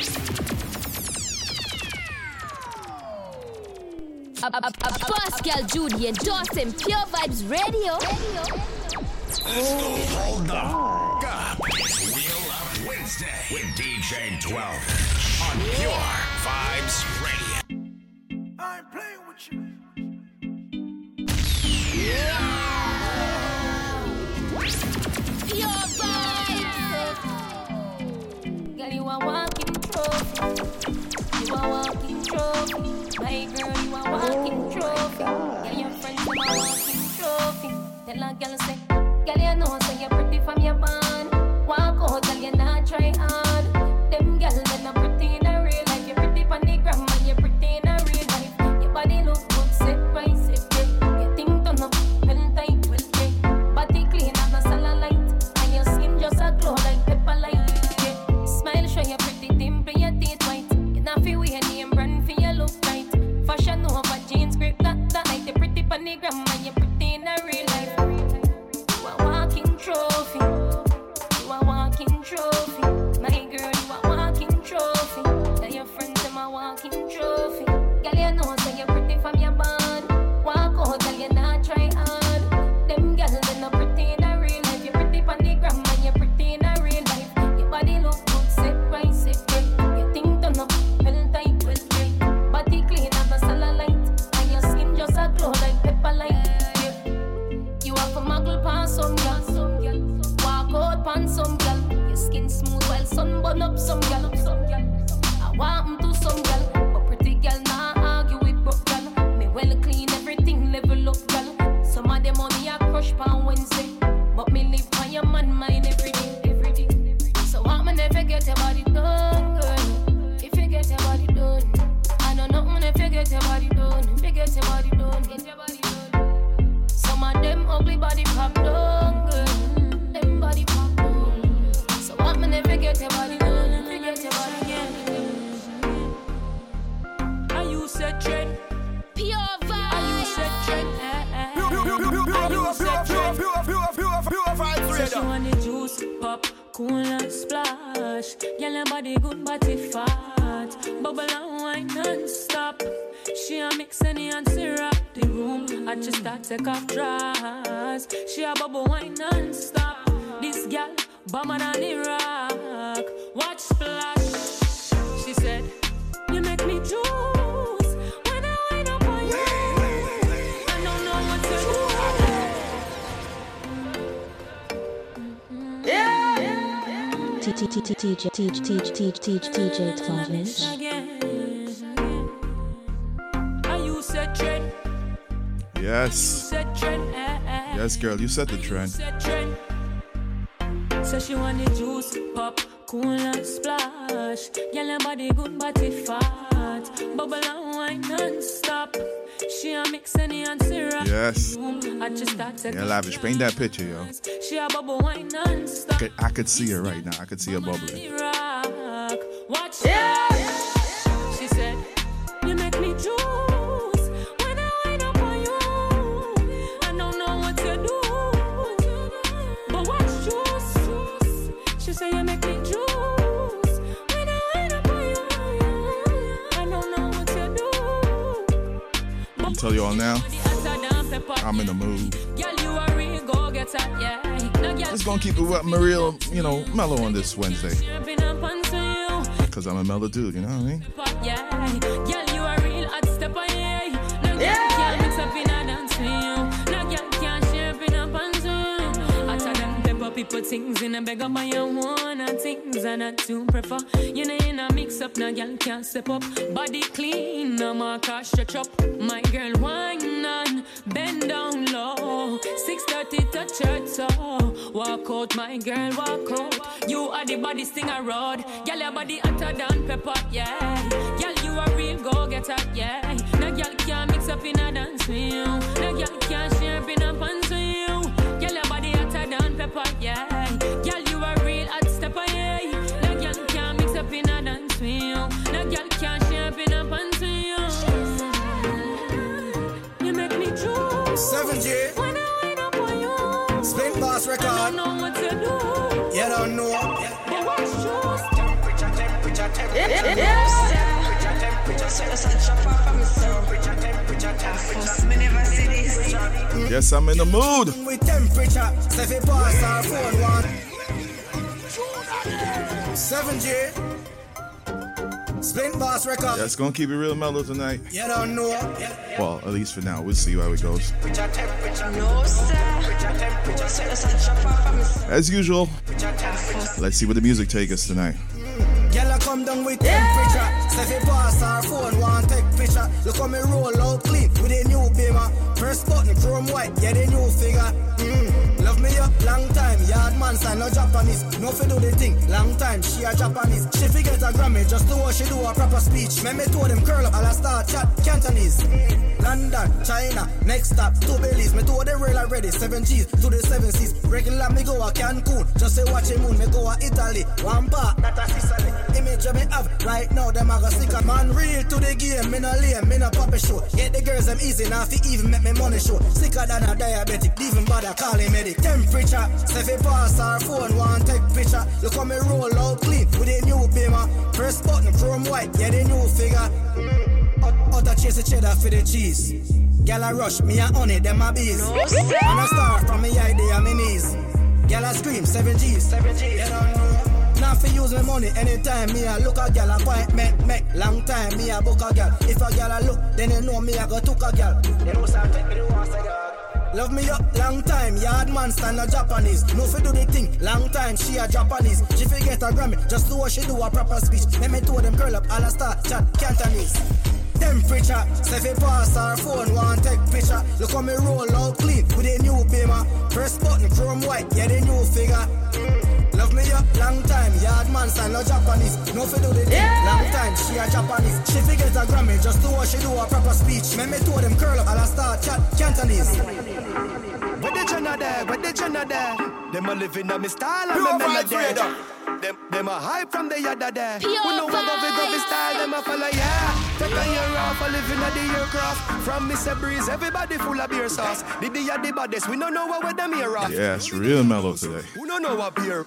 A, a, a, Pascal Judy Dawson. Pure Vibes Radio. Let's go. Hold the up. It's Wheel Up Wednesday with DJ 12 on Pure Vibes Radio. I ain't playing with you. Yeah. Pure Vibes. Girl, you are one. Hey, girl, you are walking. take off dress. She a bubble wine non-stop. This gal, bomber on Iraq. Watch splash. She said, you make me juice. teach teach teach teach teach teach teach teach Yes. Yes, girl, you set the trend. So she want the juice, pop, cool and splash. Girl, body good, fat. Bubble and wine non-stop. She a mix any and syrup. Yes. I just started. Yeah, lavish. Paint that picture, yo. She a bubble wine non-stop. I could, I could see her right now. I could see her bubbling. keep it real, you know, mellow on this Wednesday. Cause I'm a mellow dude, you know what I mean? people things in a beg up by your and things are not to prefer. You know, in a mix up, now girl can't step up. Body clean, no more cash stretch up. My girl, wine on, bend 6.30 to church, so walk out, my girl, walk out. You are the body sting a rod, Girl, your body hotter than pepper, yeah. Girl, you are real go-getter, yeah. No girl can mix up in a dance with you. No girl can share in a pants with you. Girl, your body hotter than pepper, yeah. Girl, Yes, I'm in the mood. With temperature, our phone one. 7G. Splint Boss record. That's gonna keep it real mellow tonight. You don't know. Well, at least for now. We'll see how it goes. As usual, let's see where the music takes us tonight. Come down with temperature. Say fi pass our phone, one take picture. Look how me roll out clean with a new beamer. Press button, chrome white, yeah, the new figure. Mm. Me long time. Yard man, sign no Japanese. No fi do the thing, long time. She a Japanese. She fi get a Grammy just to what she do a proper speech. Me me told them curl up, I'll start chat Cantonese. London, China, next stop, two Belize. Me told them real already, seven G's to the seven C's. Regular me go a Cancun, just say watch moon. Me go a Italy, one part, that a Sicily. Image me have right now, them a go stick a man real to the game. Me no lame, me no pop show. Get the girls them easy, now fi even make me money show. Sicker than a diabetic, even bother calling medic. Temperature, say fi pass our phone, one take picture. Look how me roll out clean with a new beamer. Press button, chrome white, yeah the new figure. A chase the cheddar for the cheese. Gyal a rush, me a honey, them a bees. And a star from me eye, they a me knees. Gyal a scream, seven G's. Seven G's. Don't know. Now fi use my money anytime me a look a gal appointment make long time me a book a gal. If a gal a look, then you know me a go took a gal. You know some take me the one say God. Love me up long time, yard man stand a Japanese. No fi do the thing, long time she a Japanese. She fi get a Grammy, just do what she do a proper speech. Let me told them curl up, all a start chat Cantonese. Temperature, say fi pass our phone, one take picture. Look how me roll out clean with a new beamer. Press button, chrome white, yeah the new figure. Love me up, long time, yard man sign no Japanese. No fi do the thing, long time, she a Japanese. She fi get a Grammy, just do what she do a proper speech. Me me told them curl up, I'll start chat Cantonese. Where the Jenna there? Where the Jenna there? Them a living on me style and Pure them a vibes dead. radar. Them, them a hype from the yada there. Pure we know what go go vibes. style, them a follow yeah. Take a year off, a living at the aircraft. From Mr. Breeze, everybody full of beer sauce. Did The day the baddest, we don't know what with them here off. Yeah, it's real mellow today. We don't know what beer?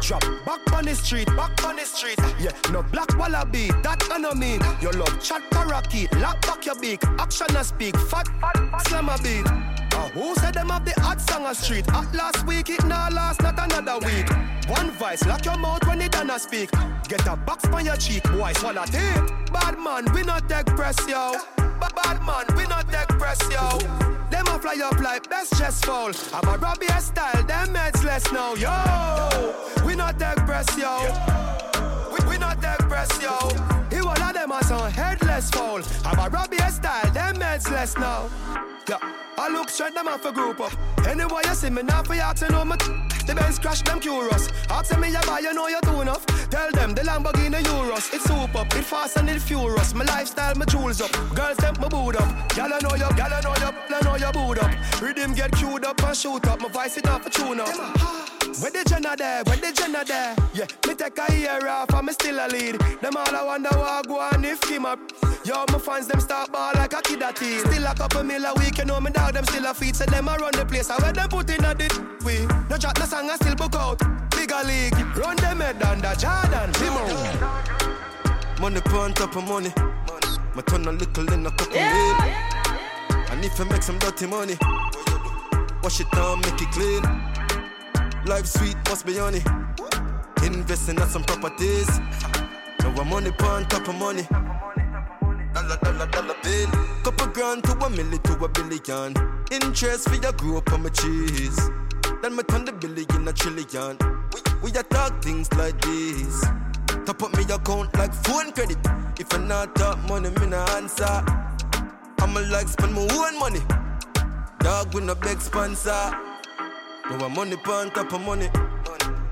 Drop back on the street, back on the street. Yeah, no black wallaby, that I no mean. Your love chat parakeet, lock back your beak, action and speak, fat, slam a beat. Uh, who said them have the hot song a street? At last week, it now last, not another week. One vice, lock your mouth when it done speak. Get a box on your cheek, boy, swallow tape. Bad man, we not take press, yo. Ba- Bad man, we not take press, yo. Them a fly up like best chest fall. I'm a Robbie style, them heads less now, yo. We not take press, yo. We, not take press, yo. He one of them a some headless fall. I'm a Robbie style, them heads less now. Yeah, I look straight them off a group up. Anyway, you see me now for you to me. The Benz crash them curious. Ask me you buy, you know you do enough. Tell them the Lamborghini Urus. It's super, it fast and it furious. My lifestyle, my jewels up. Girls them my boot up. Y'all know you, y'all know you, y'all know you boot up. Rhythm get queued up and shoot up. My voice it off a tune up. Where the Jenna there? Where the Jenna there? Yeah, me take a year off and me still a lead. Them all I wonder what go on if him up. Yo, my fans them start ball like a kid a teen. Still a couple mil a week, you know me dog them still a feed. So them a run the place. I where them put in a dit we. No chat, no song I still book out. Bigger league, run them head under Jordan. Limo. Money on top of money. My turn a little in a couple mil. And if you make some dirty money, wash it down, make it clean. Life sweet, must be honey. Investing in some properties. Now I'm money on top of money. Dollar, dollar, dollar bill. Couple grand to a milli to a billion. Interest for your grow up on my cheese. Then me turn the billion a trillion. We, we a talk things like this. Top up me account like phone credit. If I not talk money, me no answer. I'ma like spend my own money. Dog with no big sponsor. Now I'm money on top of money.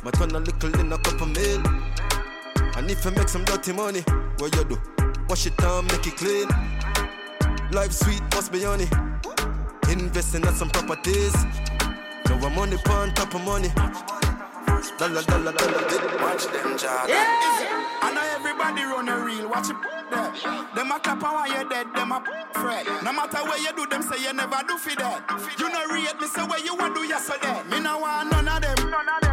My turn a little in a couple mil. And if you make some dirty money, what you do? Wash it down, make it clean. Life sweet, must be honey. Investing in some properties. Now I'm money on top of money. Dollar, dollar, dollar, bill. Watch them Jordan. I know everybody run a reel. Watch it there. Them a clap and while you dead, them a fret. No matter where you do, them say you never do for that. You no rate me, say where you want do yesterday. Me no want none of them.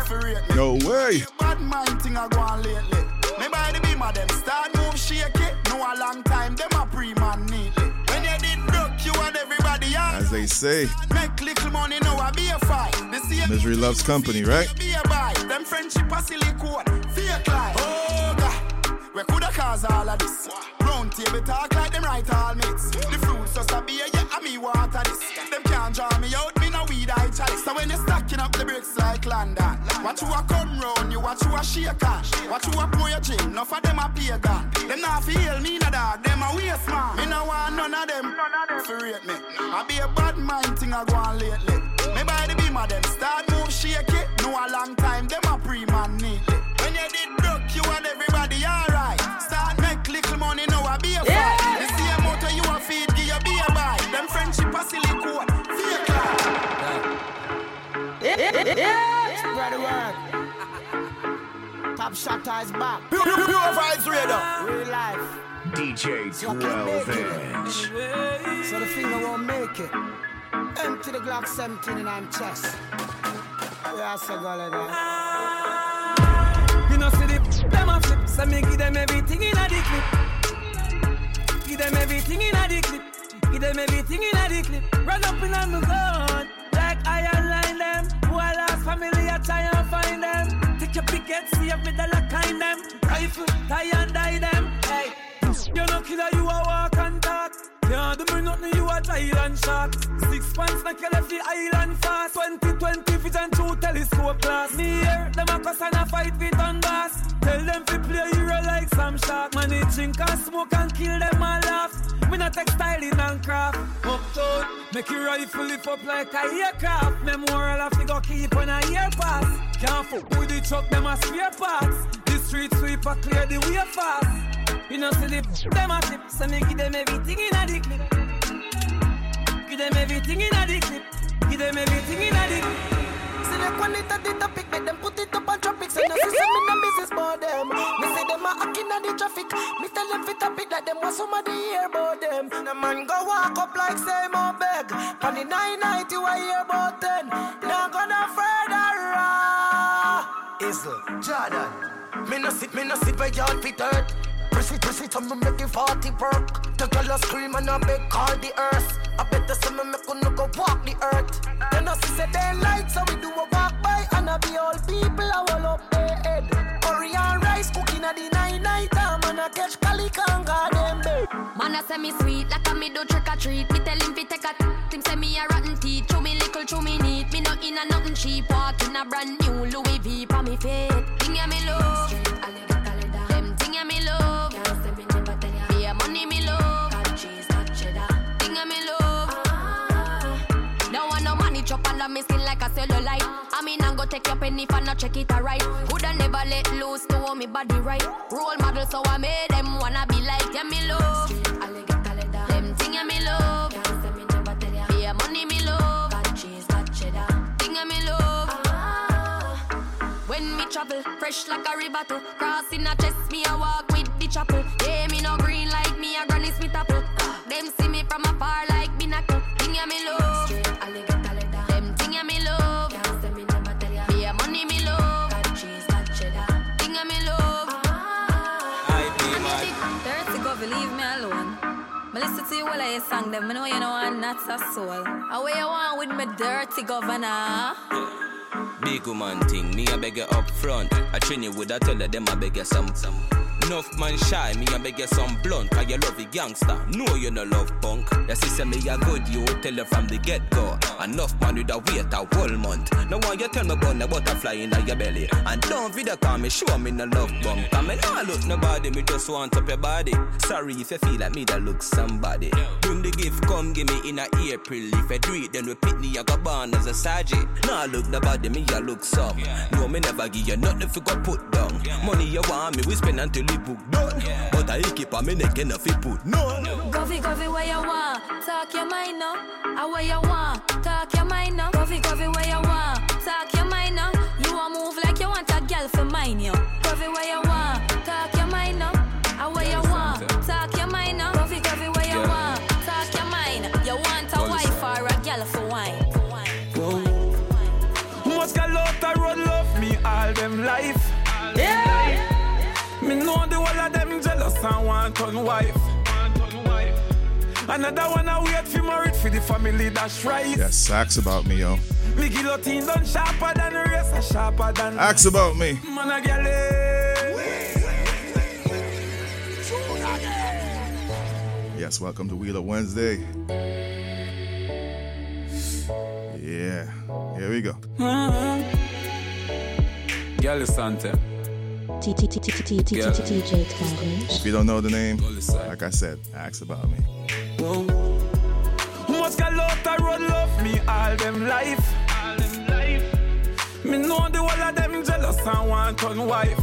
For rate me. No way. Bad mind thing I go on lately. Me buy the beam of them start move shake it. No a long time, them a pre-man neatly. When you did broke, you and everybody else. As they say, Make little money, now I be a fight. The same misery loves company, right? be a buy. Them friendship a silicone, fake life. Oh God, we coulda cause all of this. Round table talk like them right all mates. The fruits just a beer, yeah, and me water this. Them can't draw me out, me no weed I chalice. So when you stacking up the bricks like London, watch you a come round, you watch you a shake cash. Watch you a pour your gin, enough of them a pagan. Them not feel me no dog, them a waste man. Me no want none of them, None of for rate me. I be a bad mind thing I go on lately. Me buy the beam of them, start move shake it. No a long time, them a pre-man neatly. Life. Spread the word. Top shot is back. Pure, pure, pure vibes radio. Real life. DJ 12 inch. So the finger won't make it. Empty the Glock 17 in I'm chest. Yeah, so go like that. You know, see the them a flip, so me give them everything in a the clip. Give them everything in a the clip. Give them everything in a the clip. Run up in on the gun, like iron line family, I try and find them. Take your picket, see if me the lock kind them. Rifle, tie and die them. Hey, you no killer, you a walk and talk. Can't do me nothing, you a Thailand shark. Six pants, you left the island fast. 2020 vision through telescope glass. Me here, them a cuss and a fight with Donbass. Tell them to play hero like some shark. Drink and smoke and kill them all laugh. Me not textiling and craft. Uptown, make your rifle lift up like a aircraft. Memorial have to go keep on a year pass. Can't fuck with the truck, them a spare parts. The street sweeper clear the way fast. You know, see the them a flip, so me give them everything in a the clip. Give them everything in a the clip. Give them everything in a the clip. Select one it at the topic, make them put it up on traffic. So no system in the business for them. Me say them a hacking at the traffic. Me tell them fit up it like them want somebody hear about them. The man go walk up like say more beg. On the 990 you a hear about ten. Now gonna further ah. raw. Izzle, Jordan. Me no sit, me no sit where y'all fit hurt. Press it, press it, me make it party work. The girl a scream and I beg call the earth. I bet the summer me could go walk the earth. Then I see say they like, so we do a walk by and I be all people I will up their head. Curry and rice cooking at the night night time and I catch calico and got them bed. Man, I say me sweet like a me do trick or treat. Me tell him fi take a t- him say me a rotten teeth. Chew me little, chew me neat. Me not in a nothing cheap. Walk in a brand new Louis V pa me feet. Thing ya me love. Them thing ya me love. No money chop under me skin like a cellulite. I mean, I'm go take your penny I not check it alright. Coulda never let loose to hold me body right. Role model, so I made them wanna be like yeah, me love. Them thing yeah, me love. Yeah, money me love. Thing yeah, me love. Ah. When me travel, fresh like a river to cross in a chest, me a walk with the chapel. Yeah, me no green like me a granny smith apple. Ah. Them see me from afar like binacle. Thing yeah, me love. Me listen to you while I sing them. Me know you know I'm not a soul. Away you want with me dirty governor. Big woman thing, me a beg you up front. I train you with a tell them I beg you some some. Enough man shy, me a beg you some blunt. Cause you love the gangster, no you no love punk. Your sister me a good, you tell her from the get go. Enough man with a wait a whole month. No one you tell me about the butterfly in your belly. And don't video call me, show me no love bump. Cause me nah look nobody, me just want up your body. Sorry if you feel like me that look somebody. Bring the gift, come give me in a April. If I do it, then we pick me, I go born as a sergeant. Nah look nobody, me I look some. No, me never give you nothing if you go put down. Money you want me, we spend until we book done. But I keep on me neck enough if put no. Govy, govy, where you want? Talk your mind now. Ah, where you want? Talk your mind now. Govy, govy, where you want? Talk your mind now. You want move like you want a girl for mine, yo. Govy, where you want? Talk your mind now. Ah, where you want? Talk your mind now. Govy, govy, where you want? Talk your mind. You want a wife or a girl for wine? Most gal out a road love me all them life. Yeah. Me know want on wife. Another one I wait for married for the family that's right. Yes, ask about me, yo. Me guillotine done sharper than the rest, sharper than. Ask about me. Man, I get Yes, welcome to Wheeler Wednesday. Yeah, here we go. Uh-huh. Girl is Santa. TJ Twavins. If you don't know the name, like I said, ask about me. Much gal out the road love me all them life. All them life. Me know the whole of them jealous and want on wife.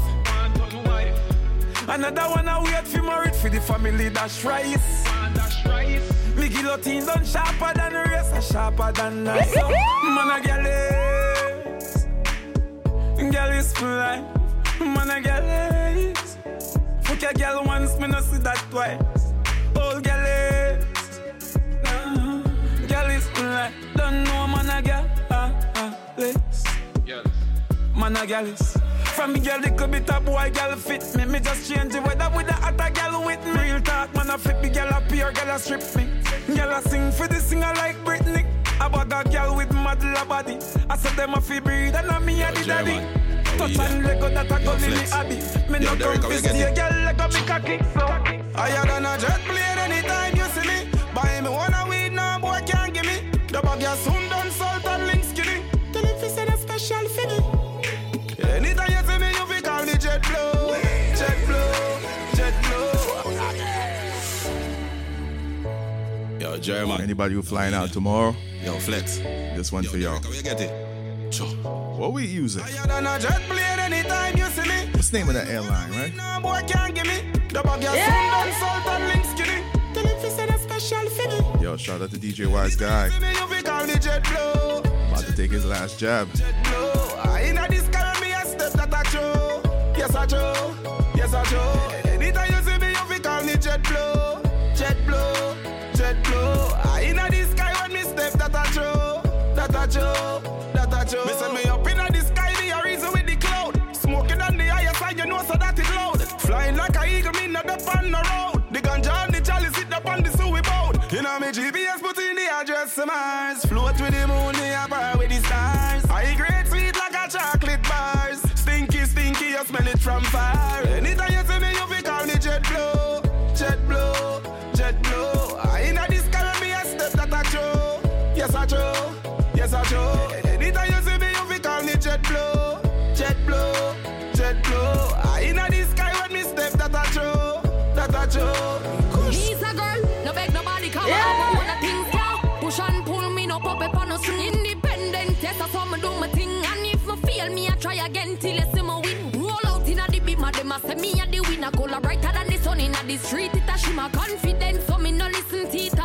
Another one I wait for married for the family that's rice. That's rice. Me guillotine done sharper than the rest, sharper than that. So, man a gal is, gal is fly. Man a gal is. Fuck a gal once, me no see that twice. Old gal is. Girl is like, don't know man a girl, ah, ah, let's. Man a girl is. From me girl, little bit of boy, girl fit me. Me just change the weather with the other girl with me. Real talk, man a flip me, girl up here, girl a strip me. Girl a sing for the singer like Britney. About a girl with model body. I said them a fi breathe and a me a the daddy. Touch and Lego that a go in the hobby. Me no come fi see a girl Lego me cocky so. Higher than a jet plane anytime you see me. Buy me one a weed, no boy can't give me. The bag ya soon done salt and link skinny. Tell him fi send a special figgy. Anytime you see me, you fi call me jet blow, jet blow, jet blow. Yo, Jeremiah. Anybody who flying out tomorrow? Yo, flex. This one for y'all. Where you get it? Sure. What we using? Higher than a jet plane anytime you see me. What's the name of that airline, right? No boy can't give me. The bag ya soon done salt and link skinny. Tell him fi send a special figgy. Yo, shout out to DJ Wise Guy. See me, you fi call me jet blow. About to take his last jab. blow. Inna this car me a step that I show. Yes I show. Yes I show. Anytime you see me, you call me jet blow. Jet blow. Jet blow. Inna this sky when me step that I show. That I show. I show. Me send me up inna the sky, the horizon with the cloud. Smoking on the higher side, you know so that it loud. Flying like a eagle, me not up on the road. The ganja and the chalice sit up on the sewer boat. Inna me GPS, put in the address of Mars. Float with the moon, the upper with the stars. High grade sweet like a chocolate bars. Stinky, stinky, you smell it from far. Anytime you see me, you fi call me jet blow, jet blow, jet blow. Inna this car, me a step that I show. Yes I show, yes I show. Me a the winner. Color brighter than the sun inna the street. It a shimmer confidence, so me no listen to and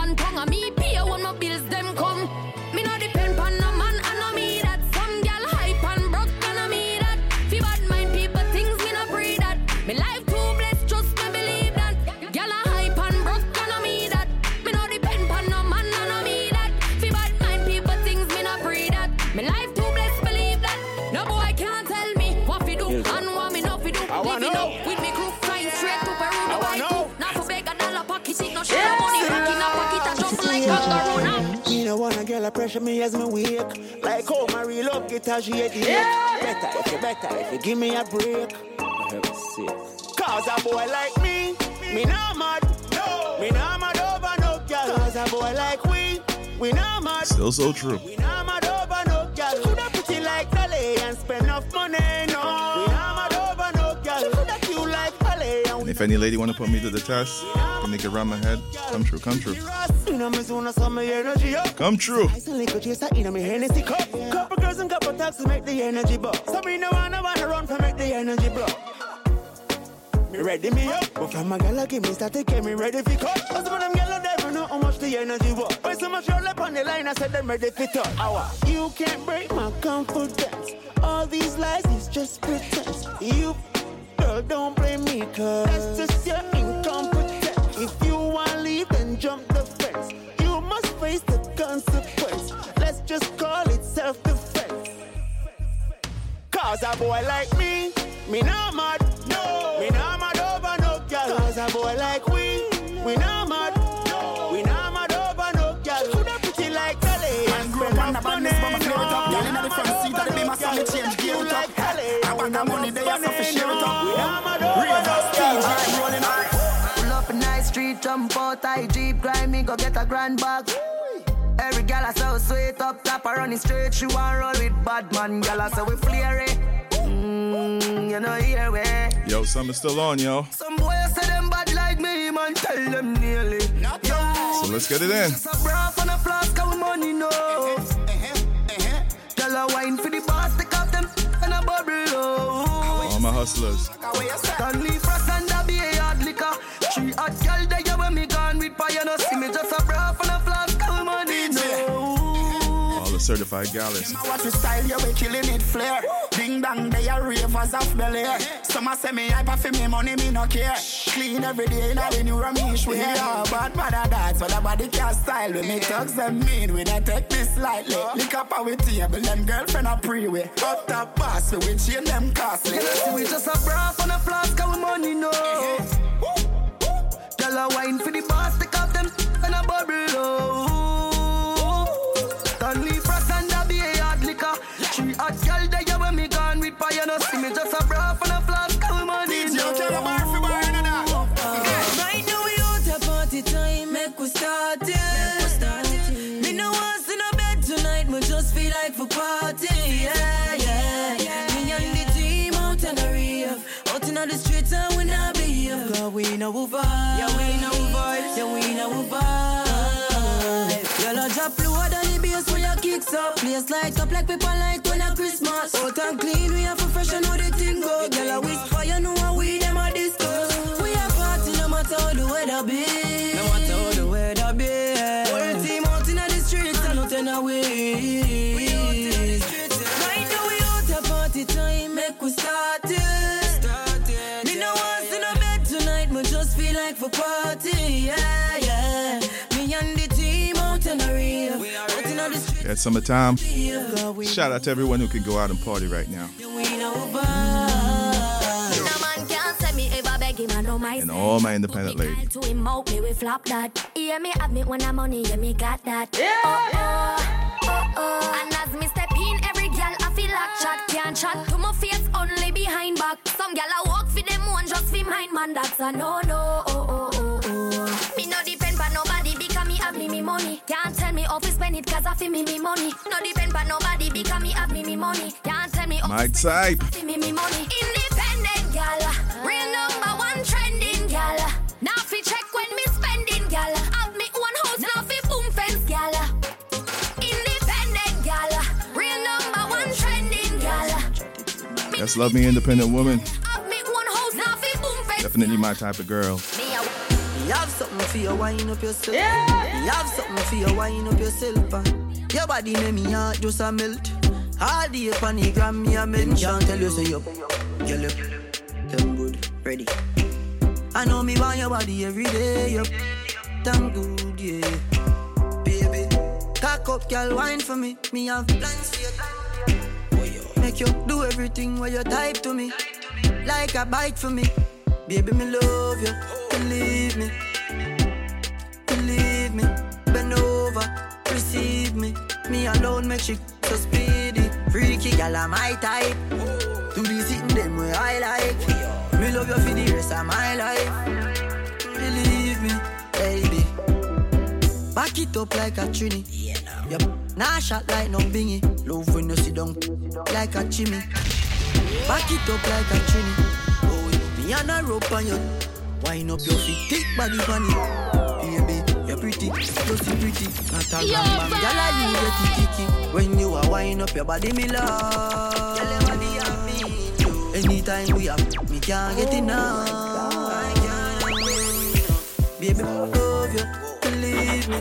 a pressure me as me wake. Like how my real love get her she hate it. Better if you better if you give me a break. For heaven's sake. Cause a boy like me, me not mad. No. Me not mad over no girl. Cause a boy like we, we not mad. Still so true. We not mad over no girl. She coulda put it like Dolly and spend enough money. No. Any lady want to put me to the test, can make it round my head. Come true, come true. Come true. My. Couple girls and couple taxes make the energy bub. So me no wanna wanna run for make the energy blow. Me ready me up, but from a gal give me start to get me ready for cut. Cause some of them gal never know how much the energy was. Why so much roll up on the line? I said them ready for touch. Hour. You can't break my confidence. All these lies is just pretense. You girl don't blame me cause that's just your incompetence. If you wanna leave, then jump the fence. You must face the consequence. Let's just call it self-defense. Cause a boy like me, me not mad. No. Me not mad over no girl. Cause a boy like jump out, I jeep, grind me, go get a grand bag. Every gal I so sweet up top, I running straight. She want roll with bad man, gal I say we flare it. Mm, you know here we. Yo, summer's still on, yo. Some boys say them bad like me, man, tell them nearly. Yo, So let's get it in. just a bra and a flask of money, no. Gal a wine for the boss, take off them and a bubble. Oh. All my hustlers. Stanley Frost and a be a hard liquor. Three hot gal certified gallus. I watch the style, yeah, we killing it flair. Ding dong, they are ravers of Bel Air. Some a say me hyper for me money, me no care. Clean every day, now the new Ramesh we yeah. Bad mother that's what the body can style. When me thugs them mean, we not take this lightly. Lick up our table, them girlfriend a pre-way. Up top boss, we chain them costly. You know, see we just a bra on a flask of money, no. Mm-hmm. Girl a wine for the boss, take off them and a bubble, oh. Fire, no see me just a bra and a flask of money, no. Right now we out a party time, make we start it. Me no want to no bed tonight, me just feel like for party. Yeah, yeah, yeah. Me and the team out on the reef, out in the streets and we not be here. Cause we know we vibe, yeah we know we vibe, yeah we know we vibe. Y'all a drop lower than the bass when you kicks up. Place light up like people like when a Christmas. Out and clean, we have the streets. At summertime. Shout out to everyone who can go out and party right now. We know No man can't say me ever beg him, I know my And all my independent ladies. to him out, me we flop that. Yeah, me have me when I'm money, yeah, me got that. Oh, oh, oh, oh. And as me step in, every girl I feel like chat can't chat to my face only behind back. Some girl I walk for them one just for mine, man. That's a no no. Oh, oh. Me have me me money. Can't tell me how to spend it cause I feel me me money. No depend on nobody because me have me me money. Can't tell me Mike type. Fi me me money. Independent gal, real number one trending gal. Now fi check when me spending gal. Have me one house now fi boom fence gal. Independent gal, real number one trending gal. That's Love Me Independent Woman. Have me one house now fi boom fence. Definitely my type of girl. Me have something for you, wind up yourself. Me have something for you, wind up yourself. uh. Your body make me heart just a melt. All day on the gram, me a mention. Can't tell you say you, you look, damn good, ready. I know me want your body every day, yup. Damn good, yeah. Baby, cock up, girl, wine for me. Me have plans for you. Make you do everything where you type to me. Like a bite for me. Baby, me love you. Believe me. Believe me. Bend over. Receive me. Me alone make she so speedy. Freaky gal, I'm my type. Do the sitting them where I like. Me love you for the rest of my life. Believe me, baby. Back it up like a trini. Yep. Nah shot like no bingy. Love when you sit down like a chimney. Back it up like a trini. Oh, me on a rope on you. Wind up your feet, thick body on. Baby, you're pretty, you're so pretty. Not a Yo, ram bam, gyal, you get it kicky. When you are wind up your body, me love. Your body have me. Anytime we have, me can't get oh enough. I can't. Baby, I love you, believe me,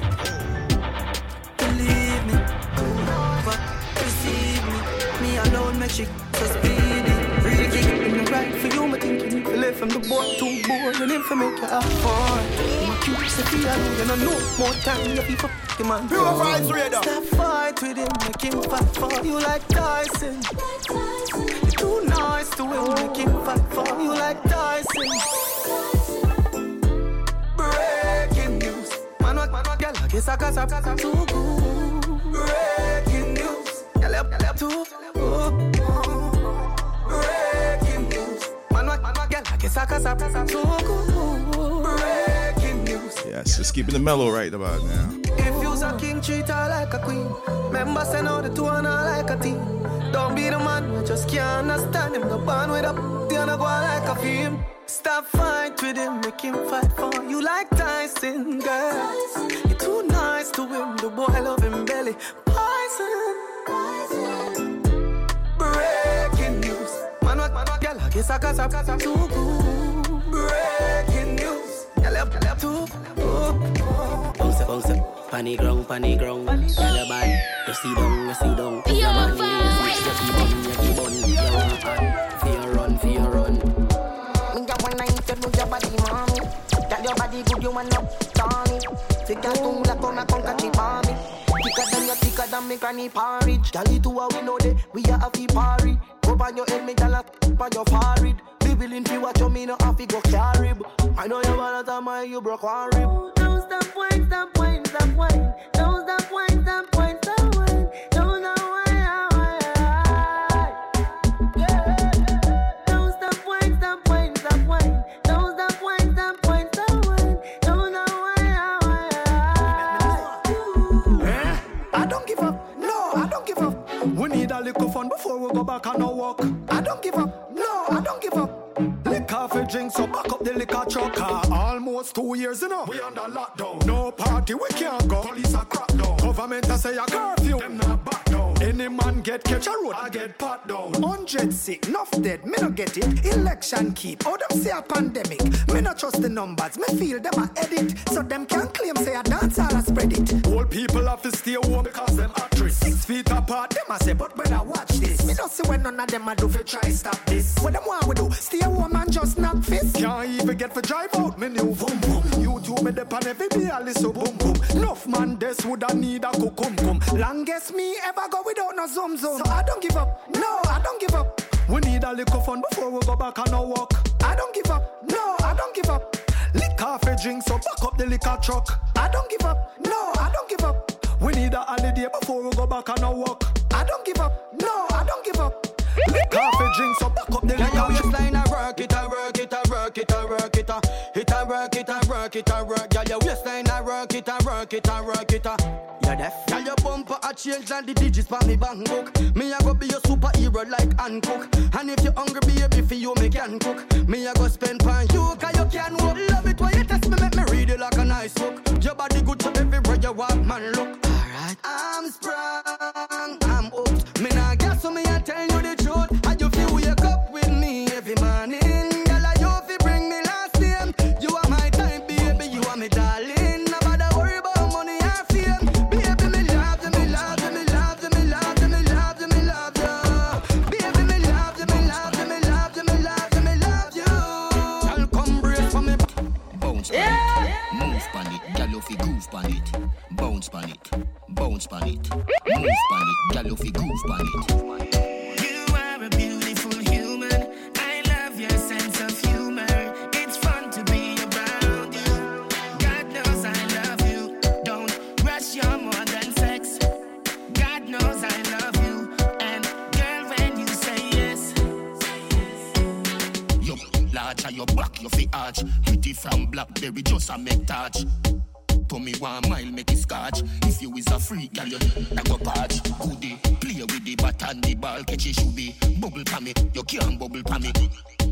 believe me. Over, receive me, me alone make she so speedy. Freaky, right for you, me think you need to live from the boy too bored and him for make you have fun. My cute city, I know you know more time you people fucking man. Pure vibes radar. Stop fight with him, make him fight for you like Tyson. Too nice to him, make him fight for you like Tyson. Breaking news, man, what, man, what, girl, I guess I got up too good. Breaking news, girl, up too Yes, just keeping the mellow right about now. If you's a king, treat her like a queen. Remember, send out the two and her like a team. Don't be the man, you just can't understand him. The band with and go like a film. Stop fight with him, make him fight for you like Tyson, girl. You're too nice to him, the boy love him belly. Poison. Breaking news. Man, what, man, what, girl, I guess I got up too good. Breaking news. Girl, up, girl, up good. Bounce it, bounce it. Panny ground, panny ground. Girl, you bad. You see down, you see down. Yo, Your man lazy. You keep on, you keep on. You want on. Fear run, fear run. Me a night, you know your body, mommy. Tell your body good, you want up, Tommy. Take your tongue like on a conca chip me. Thicker than your thicker than me granny porridge. Girl, it to a we know that we are happy party. Up on your head, me gyal a on your forehead. Willing to watch you, me no have to go carry. I know you wanna tell me you broke one rib. Don't stop wine, stop wine, stop wine. Don't stop wine, stop wine, stop wine. Don't stop wine, Don't stop wine, stop wine, stop wine. Don't stop wine, stop wine, stop wine. Don't stop Eh? I don't give up. No, I don't give up. We need a little fun before we go back on our walk. I don't give up. No, I don't give up. Liquor for drink, so back up the liquor truck. Ah, Almost two years, you know. We under lockdown. No party, we can't go. Police are crack down. Government a say a curfew. Them not down. Any man get catch a road, I get pat down. Hundred sick, enough dead, me no get it. Election keep, oh them say a pandemic. Me no trust the numbers, me feel them a edit. So them can't claim say a dance all a spread it. Old people have to stay home because them actress. Six feet apart, them a say, but better watch this. Me no see when none of them a do fi try stop this. What them want we do? Stay home and just knock fist. Can't even get for drive out, me new boom boom. You two me dep on every day, I listen boom boom. Enough man, this woulda need a cucum cum. Longest me ever go without no zoom zoom. So I don't give up. No, I don't give up. We need a little fun before we go back on our walk. I don't give up. No, I don't give up. Lick off a drink, so back up the liquor truck. I don't give up. No, I don't give up. We need a holiday before we go back on our walk. I don't give up. No, I don't give up. Lick off a drink, so back up the liquor truck. waistline a work it, a work it, a work it, a work it, a Hit a work it, uh. a work it, a work Girl, your waistline a work it, a work it, a work it, a uh. You deaf? Girl, your bumper a change and the digits pa me bank book Me a go be your superhero like Hancock. And if you hungry baby for you me can cook. Me a go spend pan you cause you can walk. Love it when you test me make me read it like a nice book. Your body good so everywhere you walk man look. Alright. I'm sprung, I'm hooked. Me nah guess so me a tell you the truth. And you feel wake up with me every morning fi groove pan it. Bounce pan it, bounce pan it, move pan it, you fi groove pan it. You are a beautiful human. I love your sense of humor. It's fun to be around you. God knows I love you. Don't rush your more than sex. God knows I love you. And girl, when you say yes, Yo, large and your back you fi arch. It from Blackberry just a make touch. Me one mile make it scotch. If you is a freak, gal you I go patch. Goodie, play with the bat and the ball, catch it should be. Bubble pa me, you can't bubble pa me.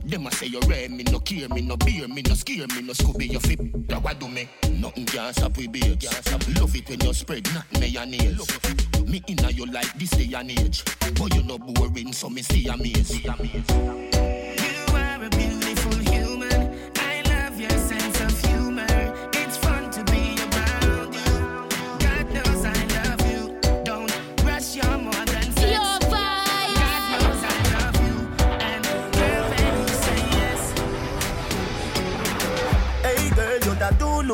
Them a say you rare, me no care, me no beer, me no scare, me no scooby, you fit. That what do me? Nothing can stop we beer. Gas up. Love it when you spread, not mayonnaise. Me inna you like this day and age. But you no boring, so me see amaze. you are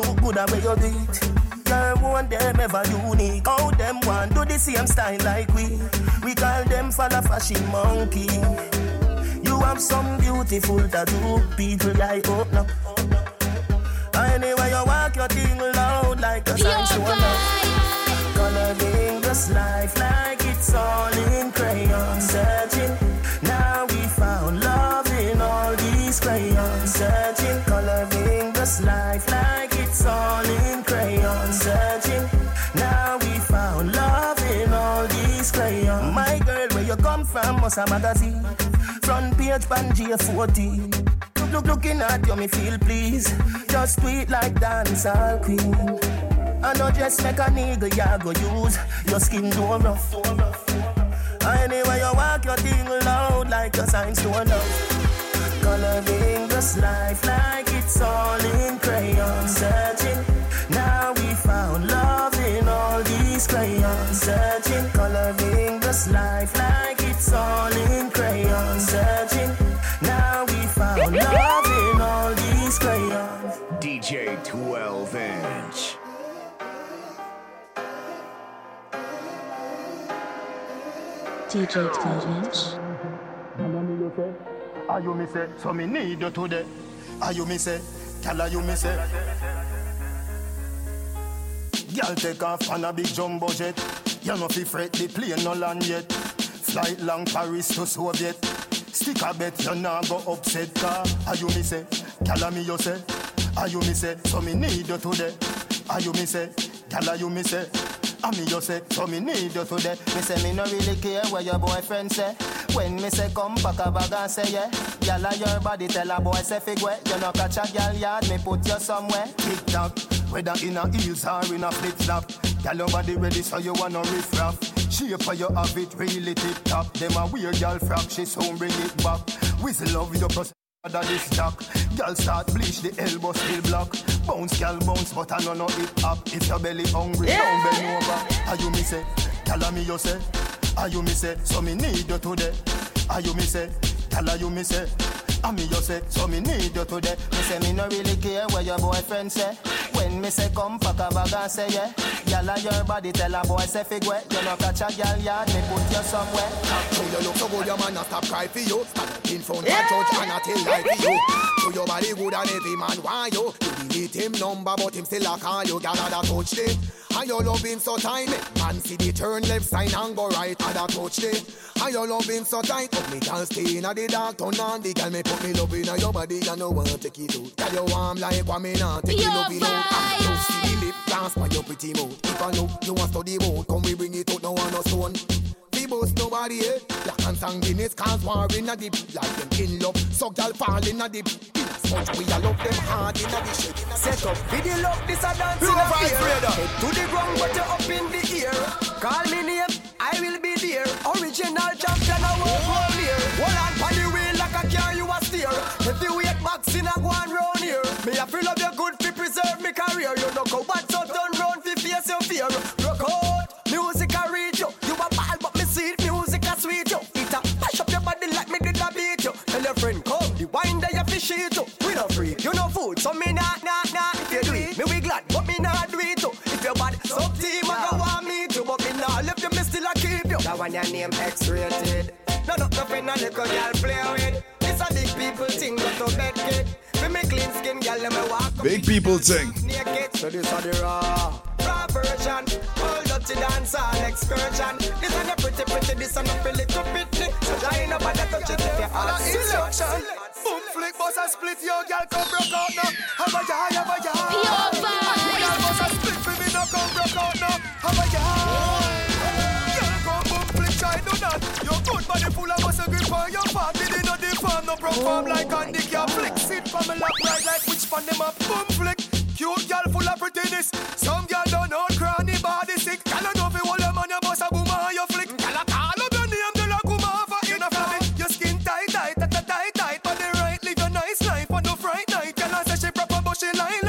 look good at where you do it. Girl, want them ever unique. How them want do the same style like we. We call them follow fashion monkey. You have some beautiful tattoo, people I open up. Anyway, you walk your thing loud like a sign show love. Coloring this life like it's all in crayon. Searching, now we found love in all these crayons. Just a magazine. Front page pan J14. Look, look, looking at you, me feel please. Just tweet like dancehall queen. I know just make a nigga ya go use. Your skin do rough. Anyway, you walk your thing loud like your signs to love. Coloring this life like it's all in crayon. Searching, now we found love in all these crayons. Searching, coloring this life like it's all in crayon. Searching, now we found love in all these crayons. DJ 12 inch. DJ 12 inch. Are you me say, so me need you today. Are you me say, tell her you me say. Girl take off on a big jumbo jet. You no fi fret the plane no land yet. Flight long Paris to Soviet. Stick a bet you nah go upset car. Are you me say, her me you say. Are you me say, so me need you today. Are you me say, her you me say. And me you say, so me need you today. Me say me no really care what your boyfriend say. When me say come pack a bag and say yeah, gyal a your body tell a boy say figure. You no catch a gyal yard, me put you somewhere. Tick tock, whether in a heels or in a flip flop. Your body ready so you wanna riff raff. Shape for you have it really tip top. Them a weird gyal frack, she soon bring it back. Whistle love your process. That is jack. Girl start bleach, the elbow still block. Bounce, girl bounce, but I know no hip hop. If your belly hungry, don't bend over. Are you me say? Tell me you say. Are you me say? So me need you today. Are you me say? Tell her you me say. And me you say, so me need you today. Me say me no really care what your boyfriend say. When me say come pack a bag and say yeah, gyal a your body tell a boy say figure. You no catch a gyal yard, me put you somewhere. So you look so good, your man a stop cry for you. In front of judge and a tell for you. So your body good and every man want you. You delete him number, but him still a call you. A da touch it. And your loving so tight, man see the turn left side and go right, and a touch it. And your loving so tight, but me can't stay in the dark, turn on the girl, me put me love in your body, and no one take it out. Girl you warm like what me not take it love in out. And you see the lip dance by your pretty mouth. If I know you want study mode, come we bring it out, no one no stone. We boast nobody eh? Black and sanguineous cause war in a dip Like them in love, so gal fall in a dip In a we a love them hard in a the shit Set up video love this a dance in a fear Head to the ground but you up in the air Call me name, I will be there Original champion I work round here Boxing a go on round here? Me a feel of your good fi preserve me career. You know go bad so turn round fi face your fear. Rock out, music a reach you. You a ball but me see it, music a sweet you. It a mash up your body like me did a beat you. Tell your friend come, the wine that you fish it you. We no free, you no food, so me nah nah nah. If you do it, me we glad, but me nah do it too If your bad, sub team I go want me to But me nah left you, me still a keep you. That one your name X-rated. No, no, nothing a little girl play with a big people thing, but to bed kid Me me clean skin, girl, let me walk Big people thing. naked. So this are the raw. Raw version. All dirty dance all excursion. This are the pretty pretty This are the pretty little pitney So I ain't nobody touch it if you ask selection. Boom flick boss a split Yo girl come broke out now. Have a ya have a ya Yo, vibes. Girl boss a split For me now come broke out now. Have a ya Girl come boom flick try do that Your good body full of muscle grip on your farm it the farm No perform like Andy Can oh. flick Sit from me lap right like which fan them up Boom flick Cute girl full of prettiness. Some girl don't know cranny body sick. Girl I know fi hold your man your boss a boom and you flick. Girl I call up your name, girl I come off a in a family. Your skin tight, tight, tight, tight, tight, tight. Body right, live a nice life on no fright night. Girl I say she proper but she lie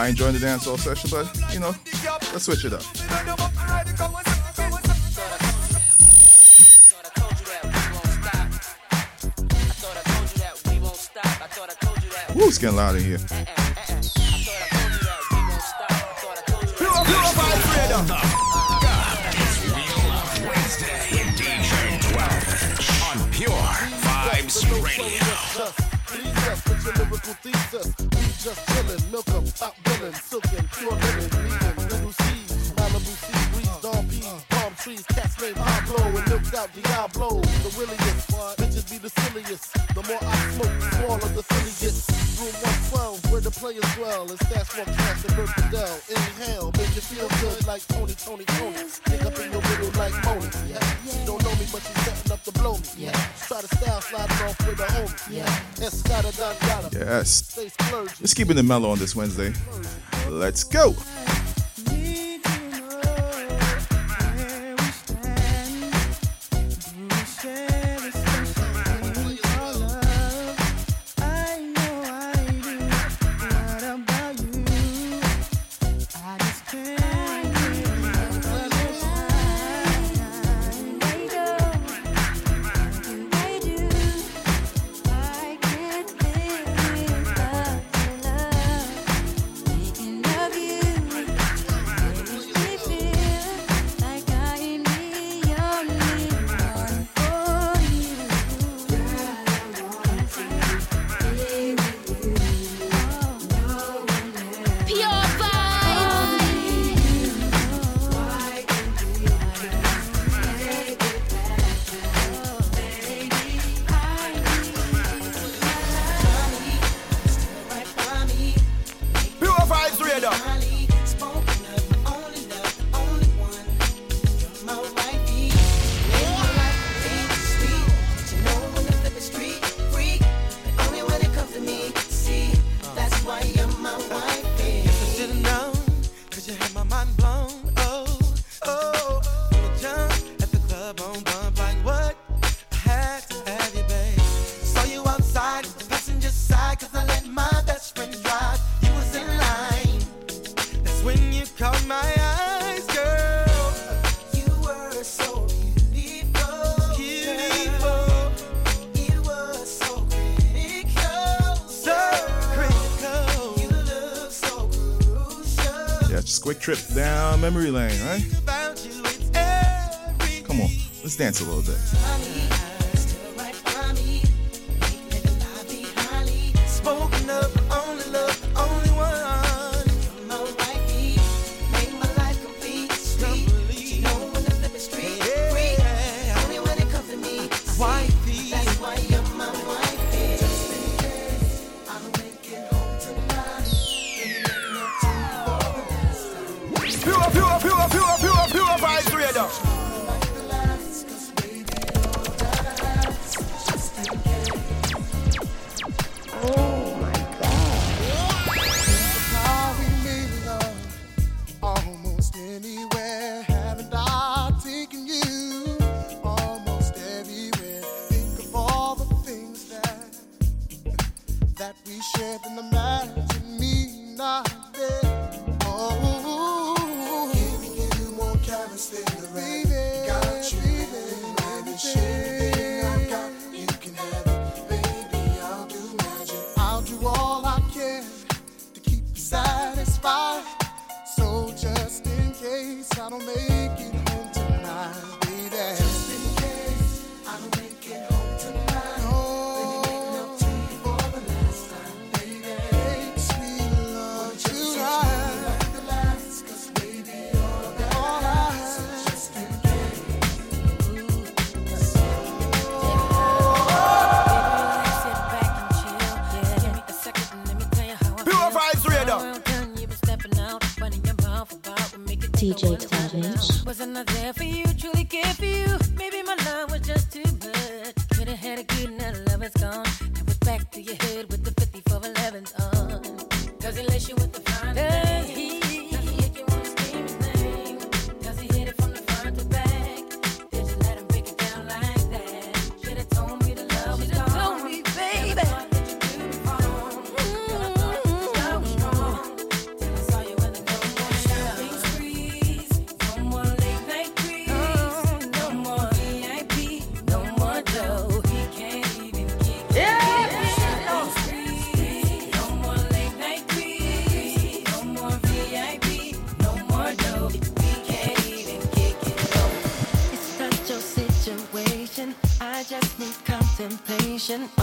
I joined the dancehall session, but you know, let's switch it up. Woo, it's getting loud in here. out Diablo, the williest. Bitches be the silliest. The more I smoke, the smaller the silly gets. Room 112, where the players dwell. And stats from Cash and Bert Fidel. Inhale, make you feel good like Tony, Tony, Tony. Pick up in your middle like Moni. Yeah. She don't know me, but she's setting up to blow me. Yeah. Try to style slide off with a homie. Yeah. Escada, Don Yes. Let's keep it mellow on this Wednesday. Let's go. trip down memory lane, right? Come on, let's dance a little bit. patient.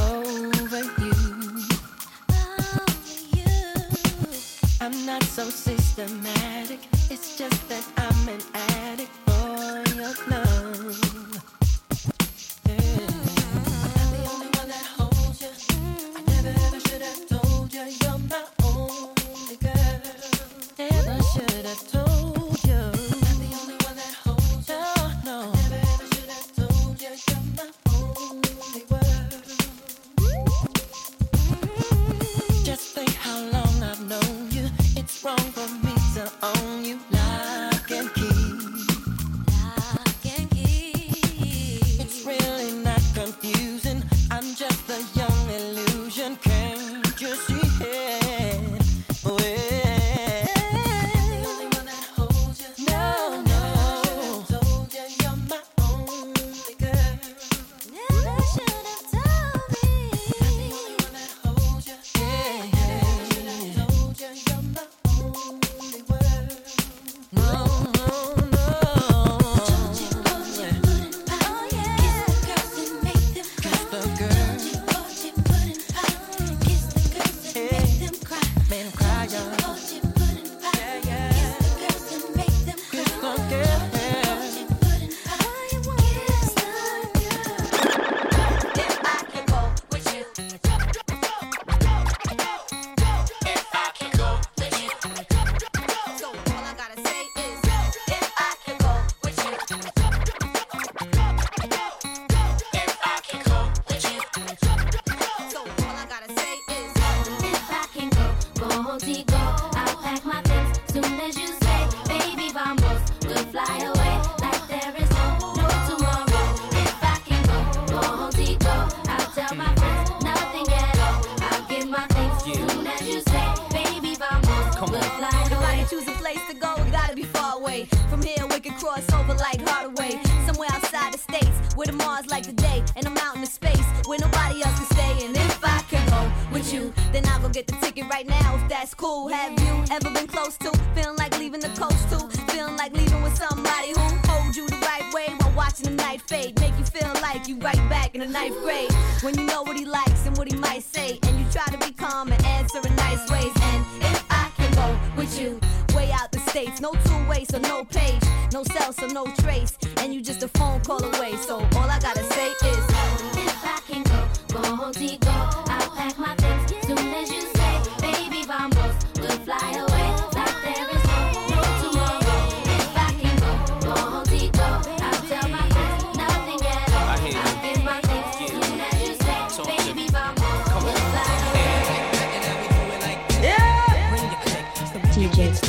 DJ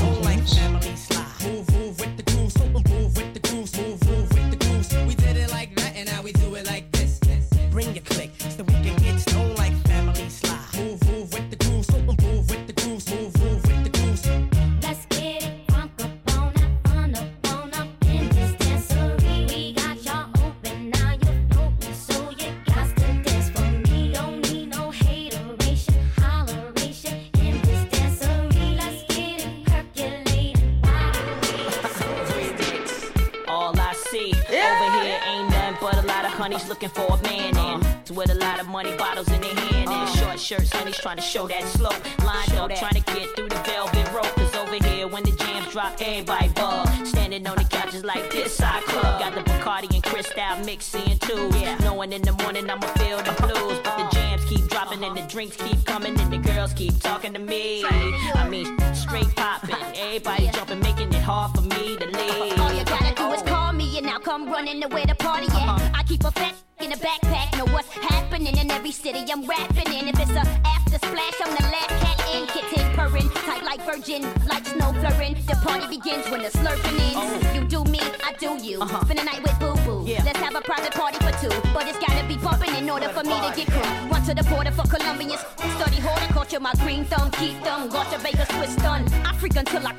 and he's shirts trying to show that slow. Lined up trying to get through the velvet rope cause over here when the jams drop everybody bug standing on the couches like this side club. Got the Bacardi and Cristal mixing too. Yeah. Knowing in the morning I'ma feel the blues but the jams keep dropping and the drinks keep coming and the girls keep talking to me. I mean straight popping everybody jumping making it hard for me to leave. All you gotta do is call me and I'll come running away to where the party at. Uh-huh. I keep a fat backpack, know what's happening in every city I'm rapping in. If it's a after splash, I'm the last cat in, kitten purring, tight like virgin, like snow flurring. The party begins when the slurping ends. You do me, I do you. Spend the night with boo boo. Let's have a private party for two, but it's gotta be bumping in order for me to get cool. Run to the border for Colombians, study horticulture, my green thumb, keep thumb, Gotcha Vegas, twist done. I freak until I,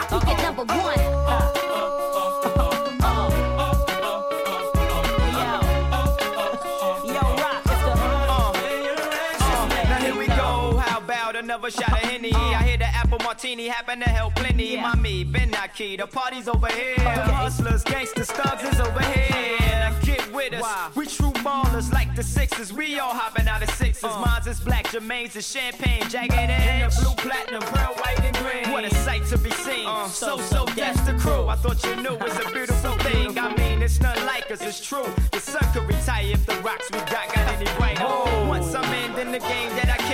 I peak at number one. Now another shot of Henny? Uh. I hear the apple martini happen to help plenty. Mommy, Ben Naki, the party's over here. Hustlers, gangsters, thugs is over here. Now get with us. We true ballers like the Sixers. We all hopping out of sixes. Uh. Mine's is black, Jermaine's is champagne, jagged edge. the blue, platinum, pearl, white, and green. What a sight to be seen. Uh. so, so, that's the crew. I thought you knew it's a beautiful thing. I mean, it's none like us, it's true. The sun could retire if the rocks we got got any brighter. Once I'm in, then the game that I kick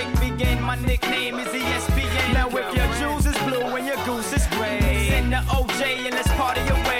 begin. My nickname is ESPN. Now if your juice is blue and your goose is gray, send the OJ and let's party away.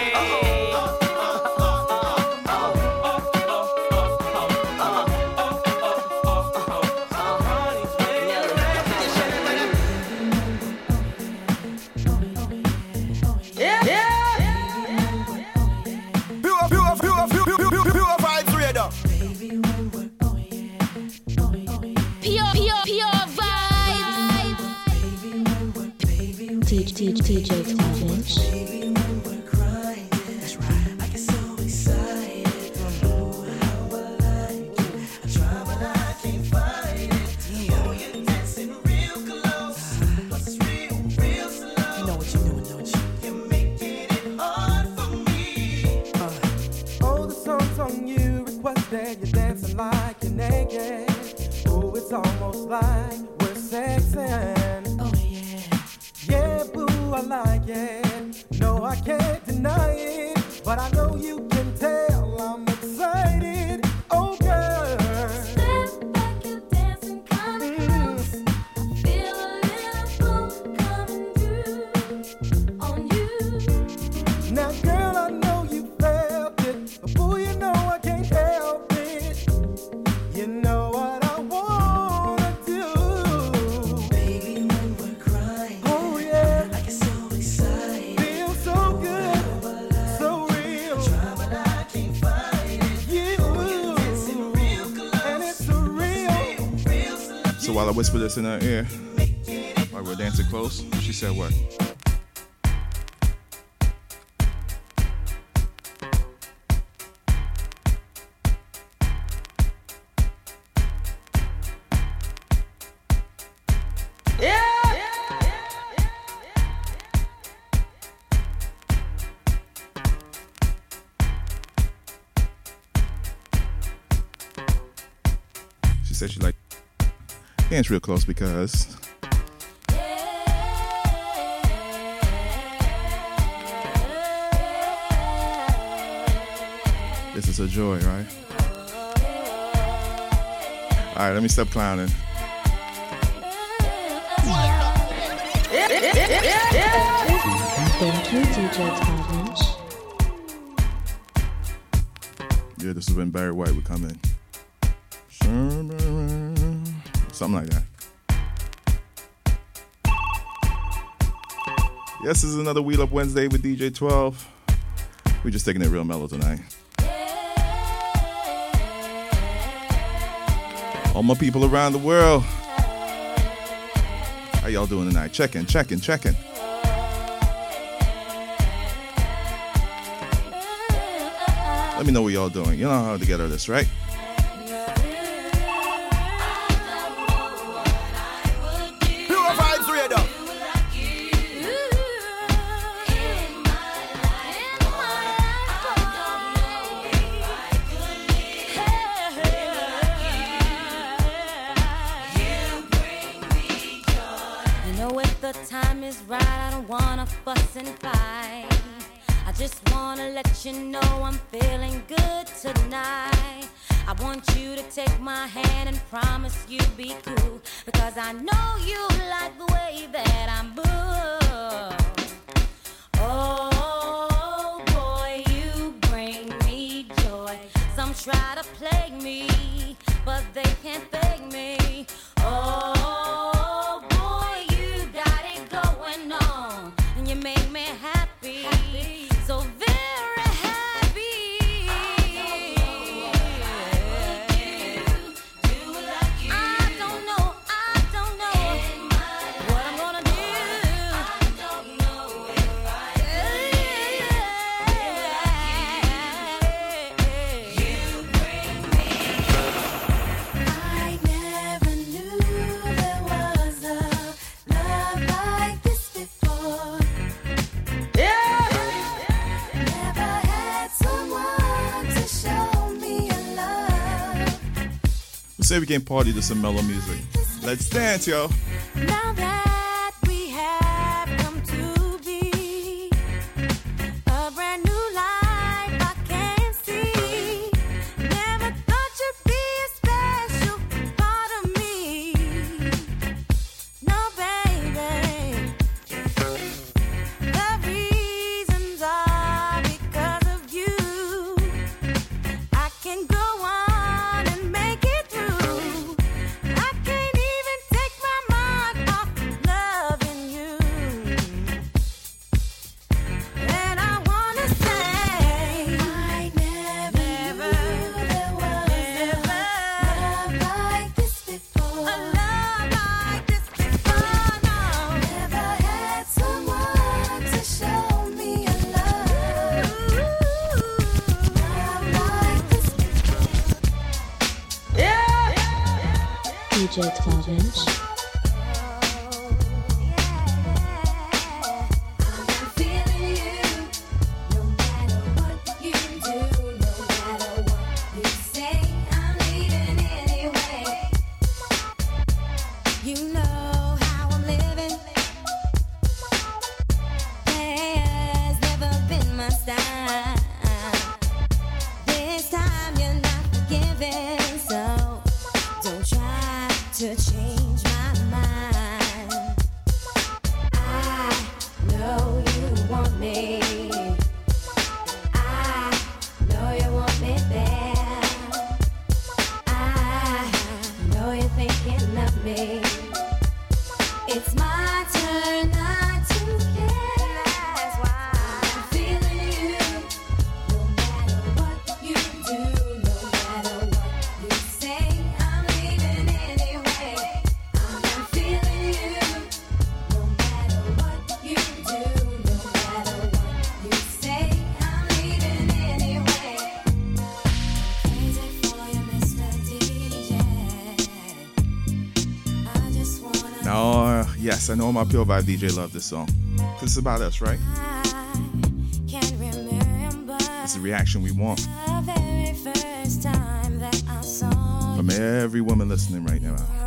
like we're sexing. Oh yeah. Yeah, boo, I like it. No, I can't deny it, but I know you I whispered this in her ear. Like we're dancing close. She said, What? fans real close because this is a joy, right? All right, let me stop clowning. Thank you, DJ Yeah, this is when Barry White would come in. something like that. Yes, this is another Wheel Up Wednesday with DJ 12. We're just taking it real mellow tonight. All my people around the world. How y'all doing tonight? Checking, checking, checking. Let me know what y'all doing. You know how to get out of this, right? we can party to some mellow music. Let's dance, yo. I know my Pure Vibe DJ loved this song. Cause it's about us, right? It's the reaction we want. From every woman listening right now.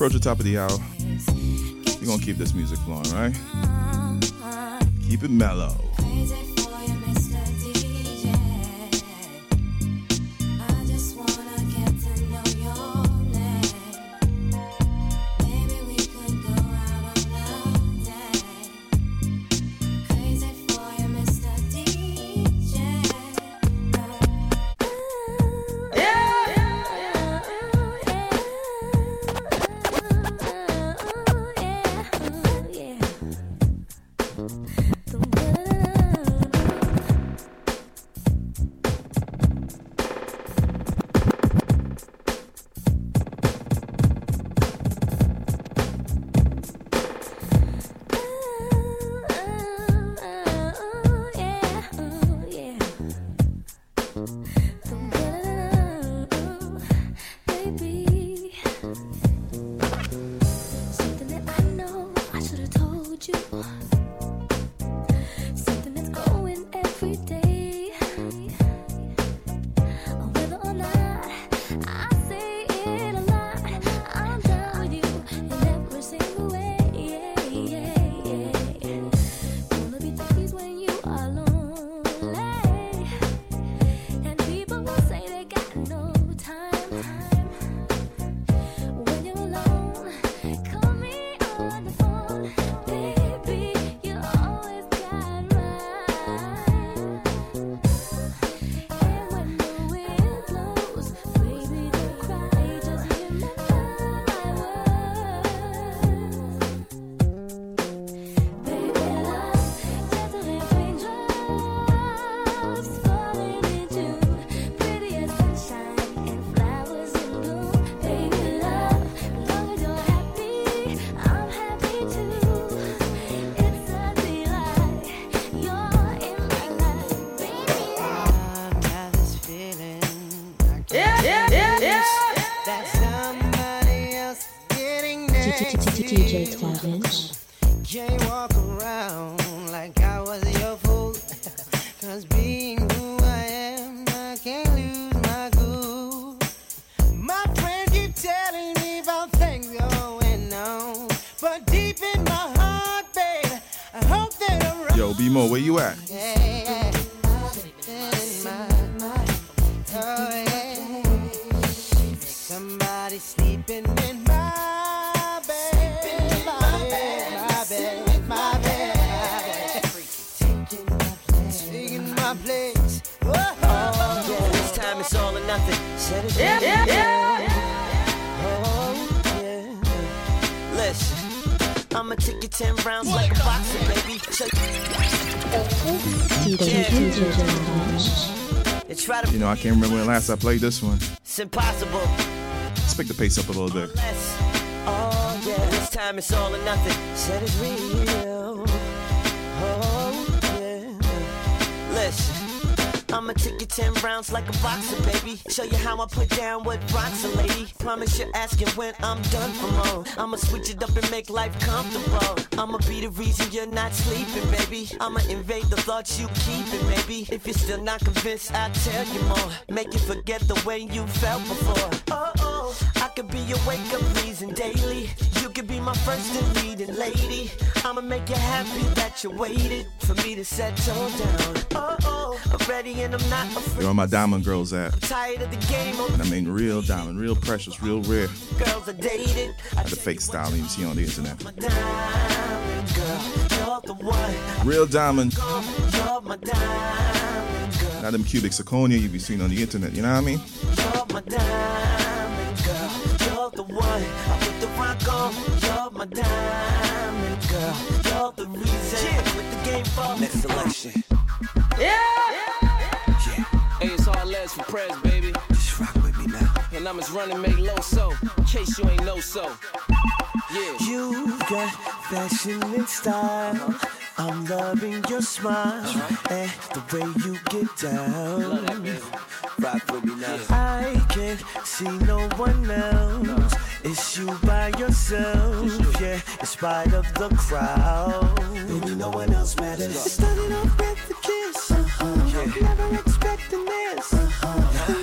approach the top of the hour. We're gonna keep this music flowing, right? Keep it mellow. I played this one. It's impossible. Let's pick the pace up a little bit. Oh yeah, this time it's all or nothing. Said it's real. I'ma take you 10 rounds like a boxer, baby. Show you how I put down what rocks a lady. Promise you're asking when I'm done for more. I'ma switch it up and make life comfortable. I'ma be the reason you're not sleeping, baby. I'ma invade the thoughts you keep, keeping, maybe. If you're still not convinced, I'll tell you more. Make you forget the way you felt before. Oh, oh, I could be your wake up reason daily. You could be my first and leading lady. I'ma make you happy that you waited for me to settle down. Oh, oh, I'm ready and I'm not afraid. Where all my diamond girls at? Tired of the game, And I mean real diamond, real precious, real rare. girls are dated. Not the fake style you see on the internet. Diamond girl, you're the one. Real diamond, You're my diamond girl. not them cubic zirconia you be seeing on the internet. You know what I mean? You're my diamond girl. You're the one. I put the rock on. You're my diamond girl. You're the reason. With the game for Next selection. Yeah. Yeah. Hey, it's all Les for Prez, baby. Just rock with me now. And I'm as running make low so, in case you ain't know so. Yeah. You got fashion and style. I'm loving your smile and the way you get down. Rock with me now. I can't see no one else. It's you by yourself, yeah, in spite of the crowd. Baby, no one else matters. It started off with. Uh-huh. Uh-huh. You've never expecting this. Uh-huh.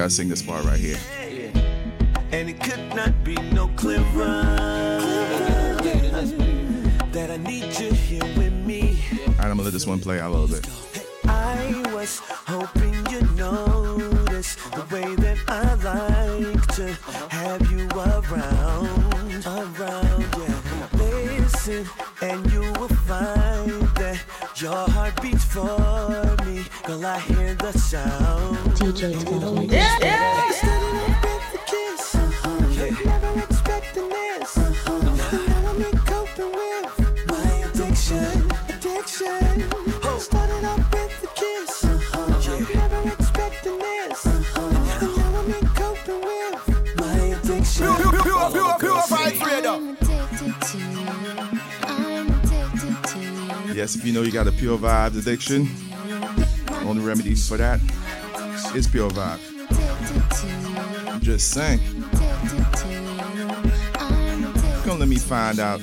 Gotta sing this part right here. And it could not be no clearer that I need you here with me. Alright, I'm gonna let this one play out a little bit. I was hoping you notice the way that I like to have you around, around, yeah. Listen, and you will find that your heart beats for me. Girl, I hear the sound. DJ Twelve. Yeah, yeah. Yes, if you know you got a pure vibes addiction, only remedy for that is pure vibe. I'm just saying. Come let me find out.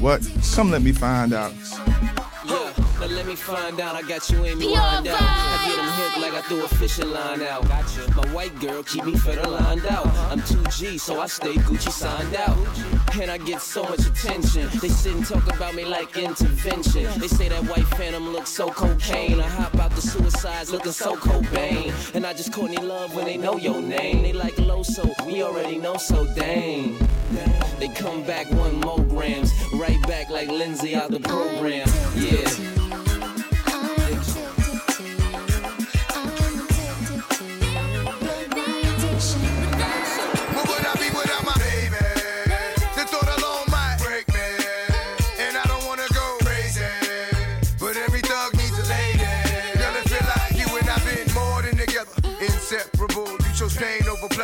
What? Come let me find out. Find out, I got you in me lined out. I get them hooked like I threw a fishing line out. My white girl keep me fed lined out. Uh-huh. I'm 2G, so I stay Gucci signed out. And I get so much attention. They sit and talk about me like intervention. They say that white phantom looks so cocaine. I hop out the suicides looking so Cobain. And I just Courtney Love when they know your name. They like Loso, we already know so dang. They come back one more grams, right back like Lindsay out the program. Yeah.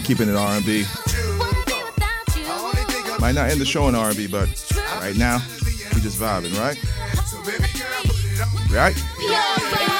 I'm keeping it R&B. Might not end the show in R&B, but right now we just vibing, right? Right?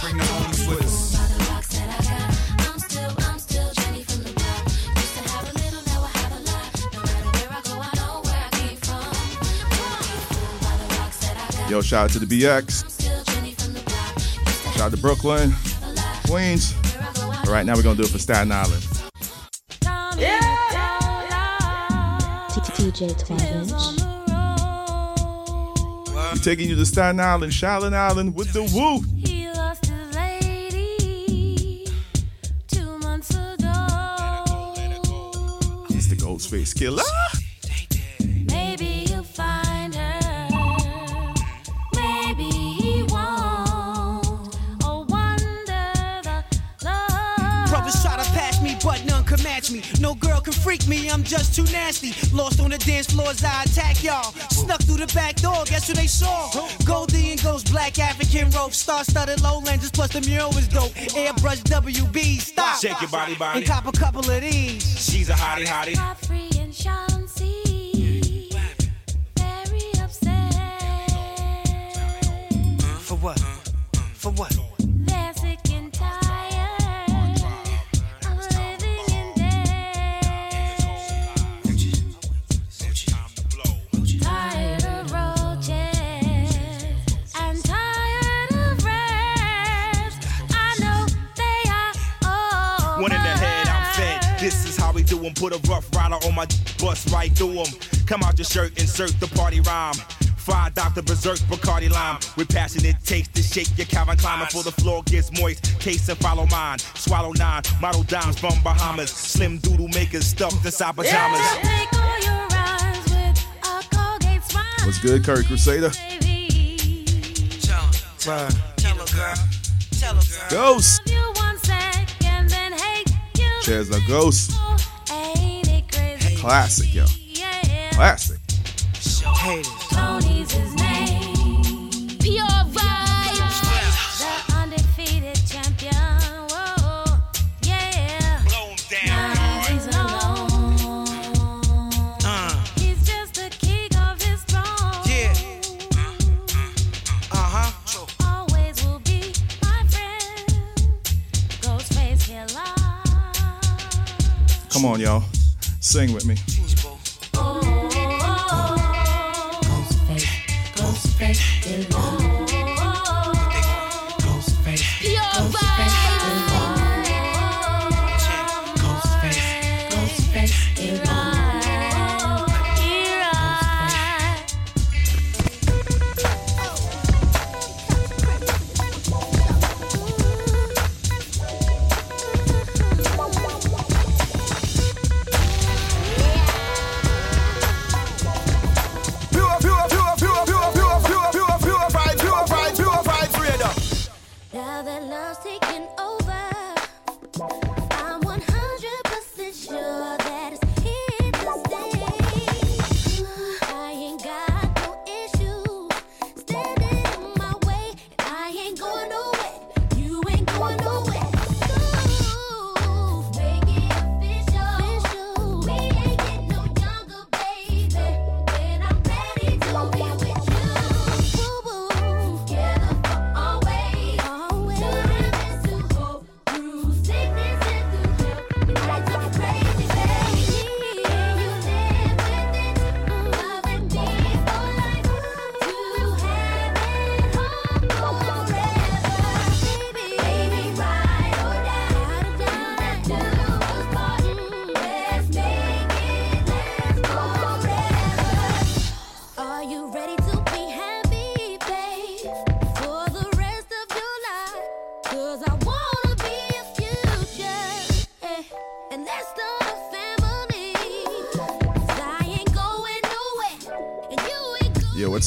bring the homies with us. Yo, shout out to the BX. Shout out to Brooklyn, Queens. All right, now, we're going to do it for Staten Island. Yeah! DJ Inch. We're taking you to Staten Island, Shallon Island with the woo. killer. Maybe you'll find her. Maybe he won't. Oh, wonder the love. Brothers try to pass me, but none can match me. No girl can freak me, I'm just too nasty. Lost on the dance floors, I attack y'all. Snuck through the back door, guess who they saw? Goldie and Ghost, black African rope, star studded lowlanders, plus the mural is dope. Airbrush WB, stop. Shake your body, body. And cop a couple of these. She's a hottie, hottie. right through them. Come out your shirt, insert the party rhyme. Fry Dr. Berserk Bacardi Lime with passionate taste to shake your Calvin Klein before the floor gets moist. Case and follow mine. Swallow nine. Model dimes from Bahamas. Slim doodle makers stuffed inside pajamas. What's good, Curry Crusader? Ghost. Chaz the Ghost. Classic, yo. Yeah. Classic. Tony's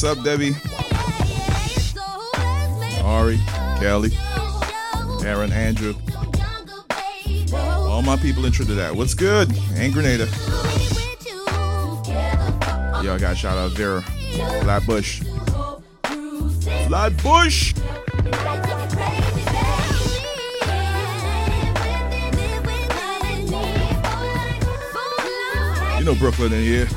up, Debbie? Ari, Kelly, Aaron, Andrew. All my people in Trinidad. What's good? And Grenada. Yo, I got shout out Vera. Flatbush. Flatbush! You know Brooklyn in here.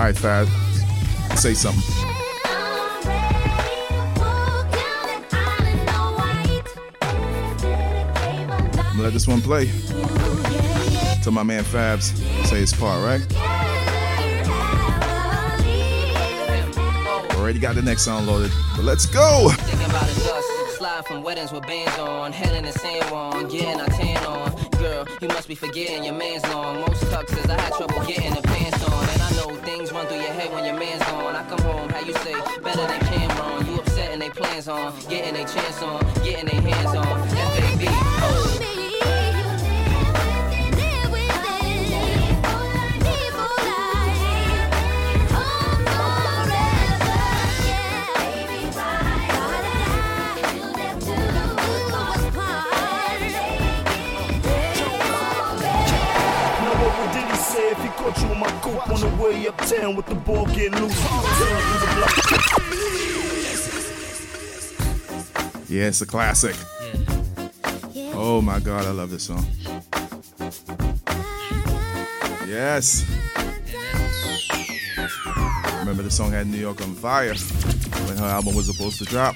All right, Fab. Say something. Let this one play. Till my man Fabs say his part, right? Already got the next song loaded, but let's go. Slide from weddings with bands on. Head in the. Getting tan on. Girl, you must be forgetting your man's long. Most tuxes, I had trouble getting the pants on. And I know run through your head when your man's gone. I come home, how you say, better than Cameron. You upset and they plans on. Getting they chance on. Getting they hands on. On the way uptown with the ball getting loose? Turn through the block. Yeah, it's a classic. Oh my god, I love this song. Yes. Remember the song had New York on fire when her album was supposed to drop.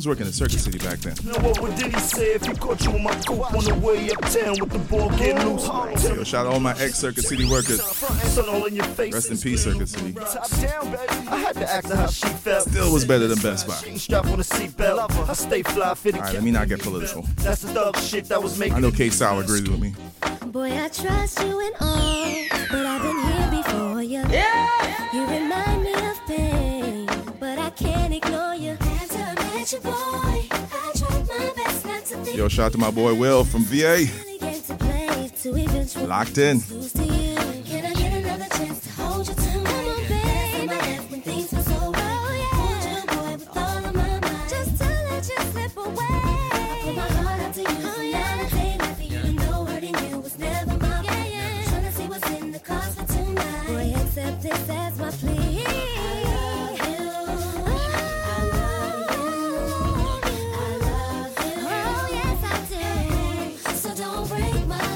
I was working in Circuit City back then. Now what would Diddy say if he caught you in my coupe on the way uptown with the ball getting loose? Yo, shout out all my ex Circuit City workers. Sun all in your face. Rest in peace, Circuit City. Top down, baby. I had to ask her how she felt. Still was better than Best Buy. Strap on a seatbelt. I stay fly fitted. All right, let me not get political. That's the thug shit that was making. I know K Style agrees with me. Boy, I trust you and all, Yo, shout out to my boy Will from VA. again to play to eventually Locked in.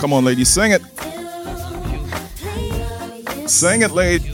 Come on, ladies, sing it. Sing it, ladies.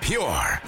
Pure.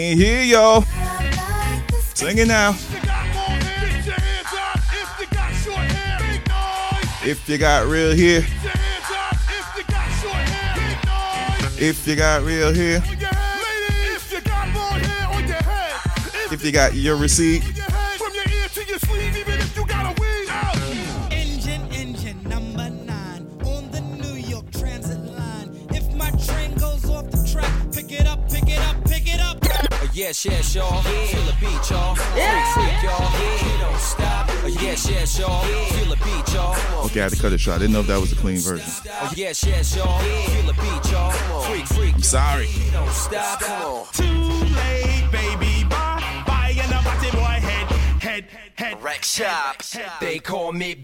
Can't hear y'all. Sing it now. If you got real hair. If you got real hair. If you got your receipt. Okay, I had to cut it short. I didn't know if that was a clean version. Oh, yes, yes, y'all. Feel the beat, y'all. Freak, freak. I'm sorry. Don't stop. Come on. Too late, baby. Bye. Bye. And I'm boy. Head, head, head. Shop. They call me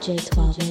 DJ 12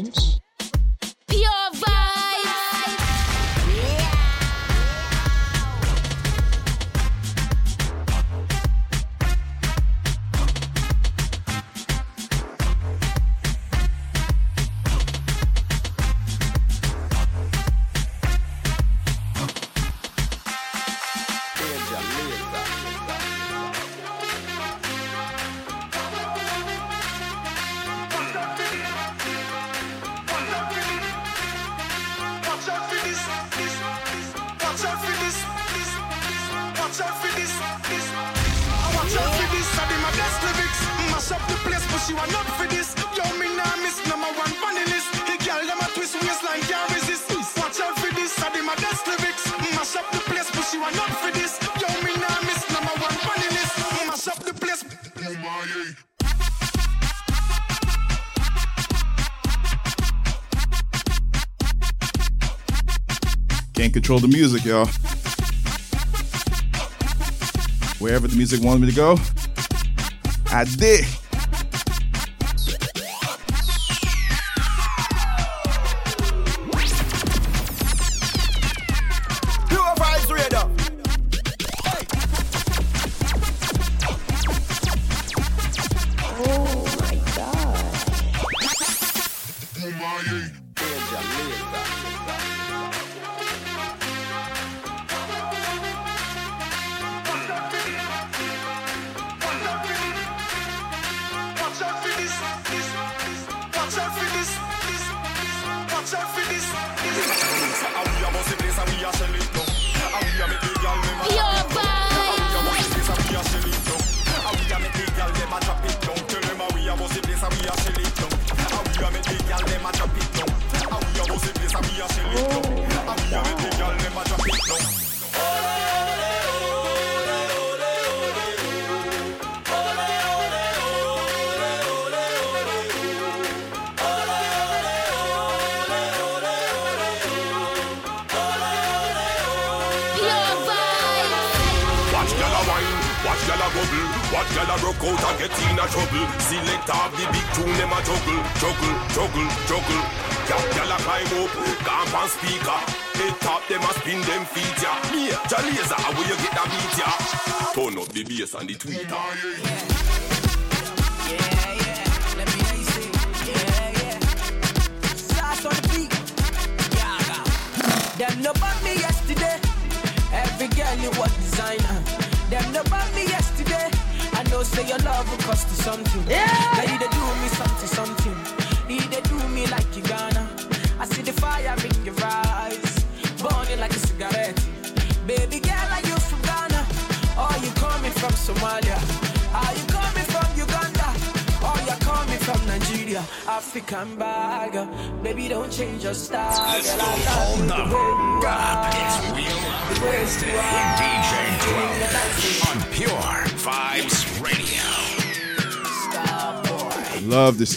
Control the music, y'all. Wherever the music wanted me to go, I did.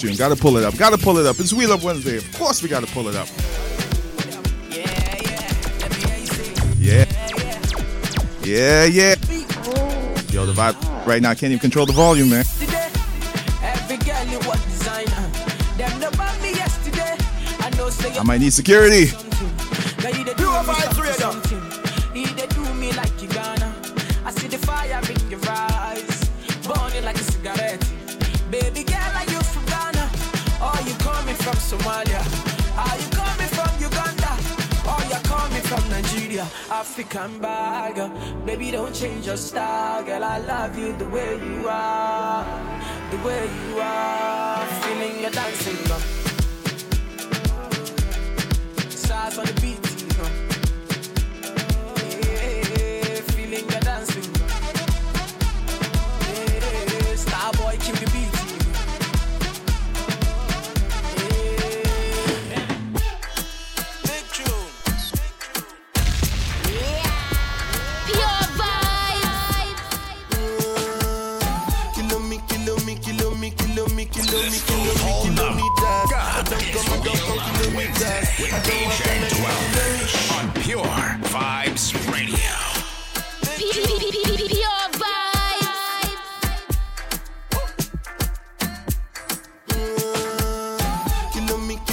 stream. Gotta pull it up. Gotta pull it up. It's Wheel of Wednesday. Of course we gotta pull it up. Yeah. Yeah, yeah. Yo, the vibe right now. I can't even control the volume, man. I might need security. ya, African bag. Baby, don't change your style, girl. I love you the way you are, the way you are. Feeling your dancing, girl. Size on the beat.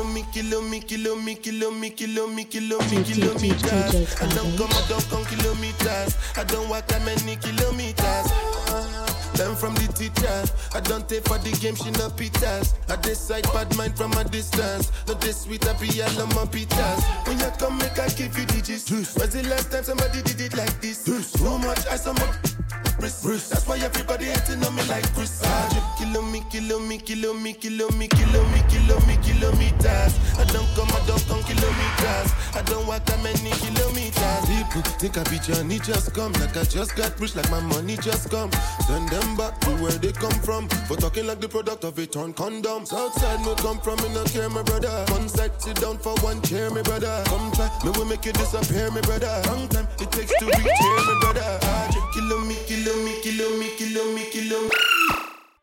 kilomi, kilomi, kilomi, kilomi, kilomi, kilomi, kilometers. I don't come, I don't come kilometers. I don't walk that many kilometers. Learn from the teacher. I don't take for the game, she no pitas. I decide bad mind from a distance. Not this sweet, I be all on my pitas. When you come, make I give you digits. Was the last time somebody did it like this? this. Too much, I so much. Bruce. Bruce. That's why everybody hating on me like Chris. Ah. Kilo me, kilo me, kilo me, kilo me, kilo me, kilo me, kilometers. I don't come, I don't come kilometers. I don't walk that many kilometers. People think I be Johnny just come, like I just got rich, like my money just come. Send them back to where they come from. For talking like the product of a torn condom. Southside no come from, me no care, my brother. One side sit down for one chair, my brother. Come try, me will make you disappear, my brother. Long time it takes to reach here, my brother. Ah, kilo kilo me, me, me.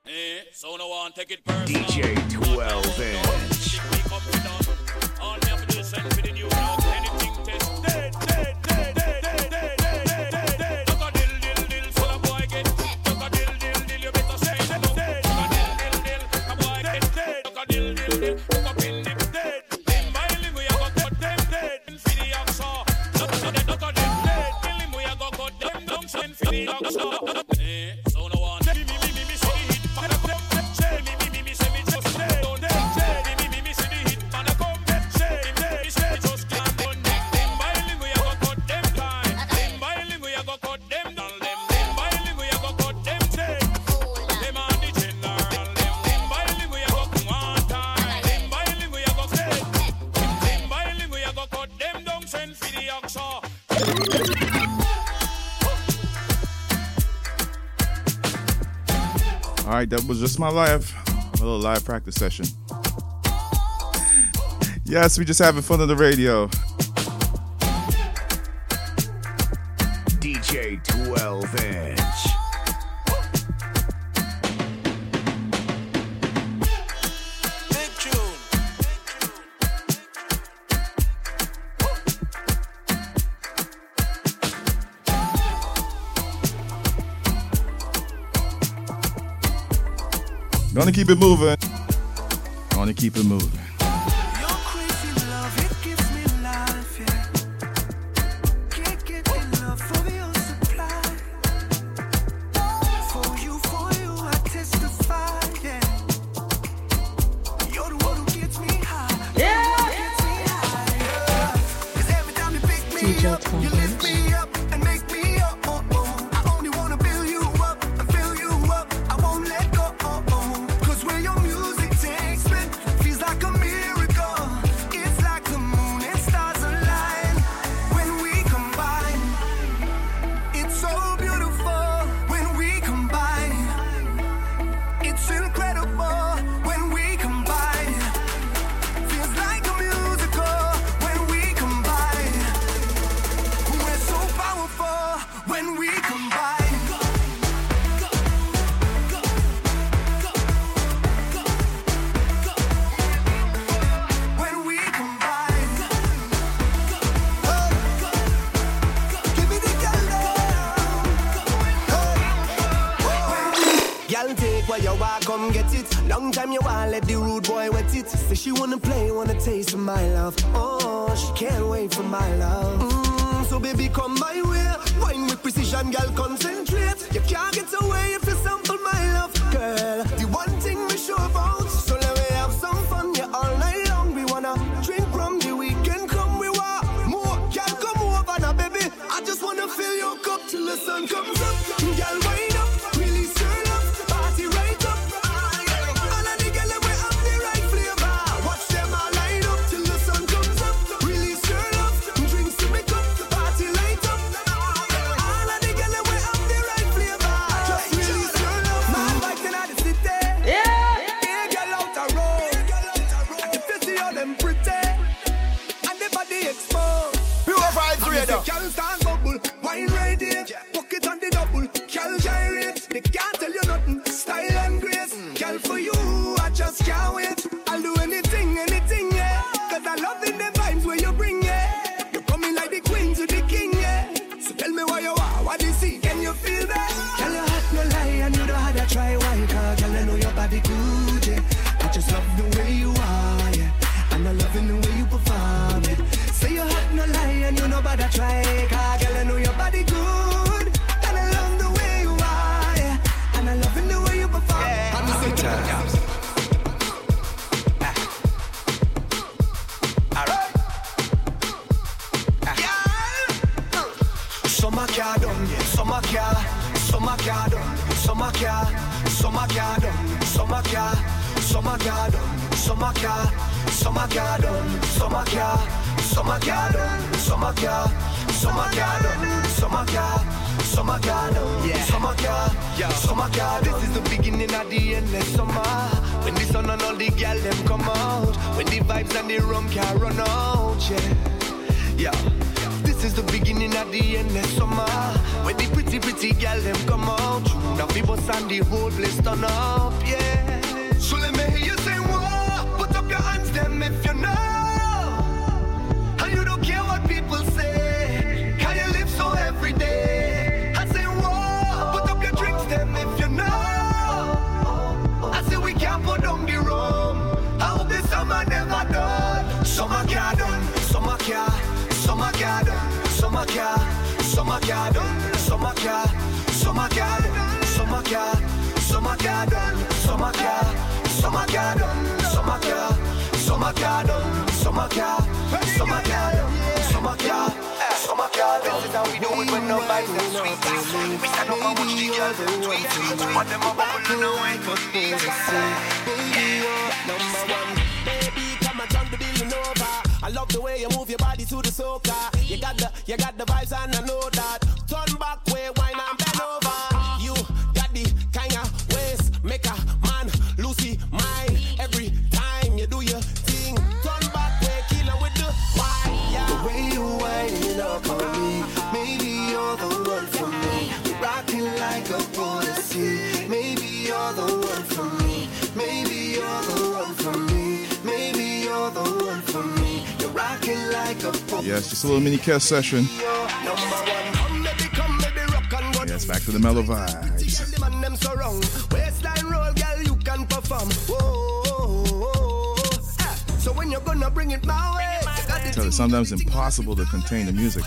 Eh, so no one take it personal. DJ 12 inch. You. Eh, All right, that was just my live, a little live practice session. Yes, we just having fun on the radio. Keep it moving. Gonna keep it moving. She wanna play, wanna taste of my love. Oh, she can't wait for my love. Mm, so baby, come my way. Wine with precision, girl, concentrate. You can't get away if you sample my love, girl. The one thing we sure about, so let me have some fun, yeah, all night long. We wanna drink from the weekend, come we want more. Girl, come over now, baby. I just wanna fill your cup till the sun comes up. podcast session. Yes, back to the mellow vibes. Tell you, sometimes impossible to contain the music.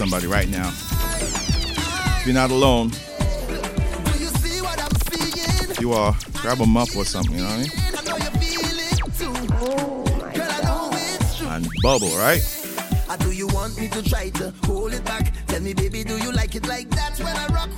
somebody right now. You're not alone. You are. Grab a up or something, you know what I mean? And bubble, right? Or do you want me to try to hold it back? Tell me, baby, do you like it like that when I rock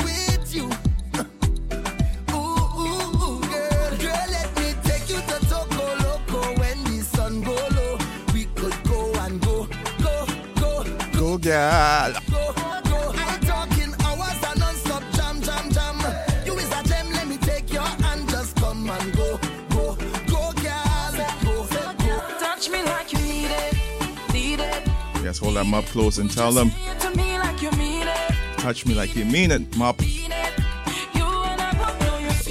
hold them up close and tell them, touch me like you mean it, mop.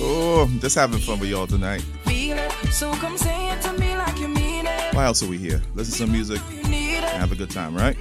Oh, just having fun with y'all tonight. Why else are we here? Listen to some music have a good time, right?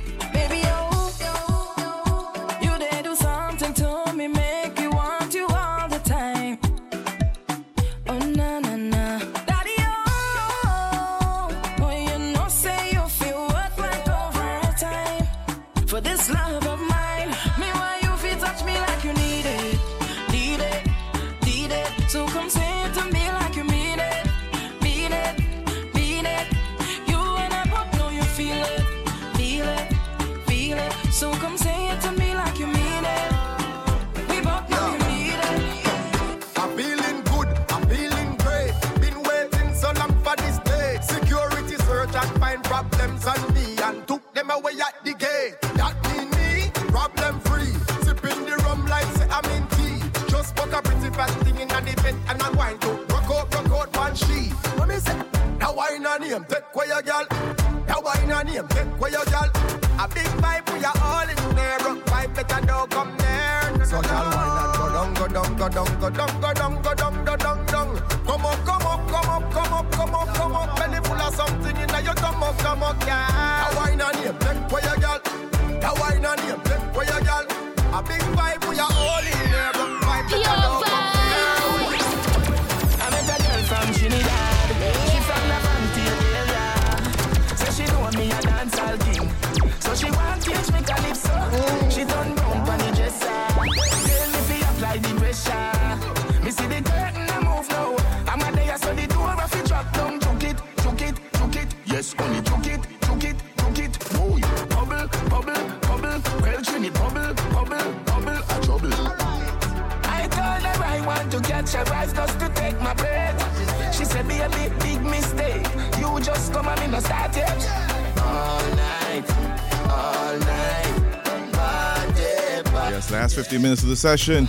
Few minutes of the session.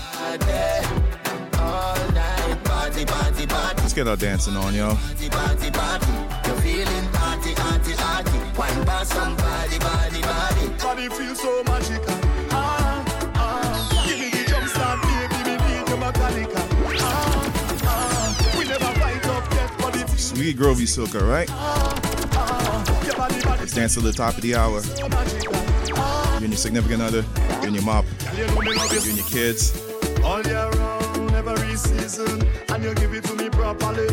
Let's get our dancing on, y'all. Sweet Grovey Silka, right? Let's dance to the top of the hour. You and your significant other you know me love you. You and your kids. All year round, every season, and you give it to me properly.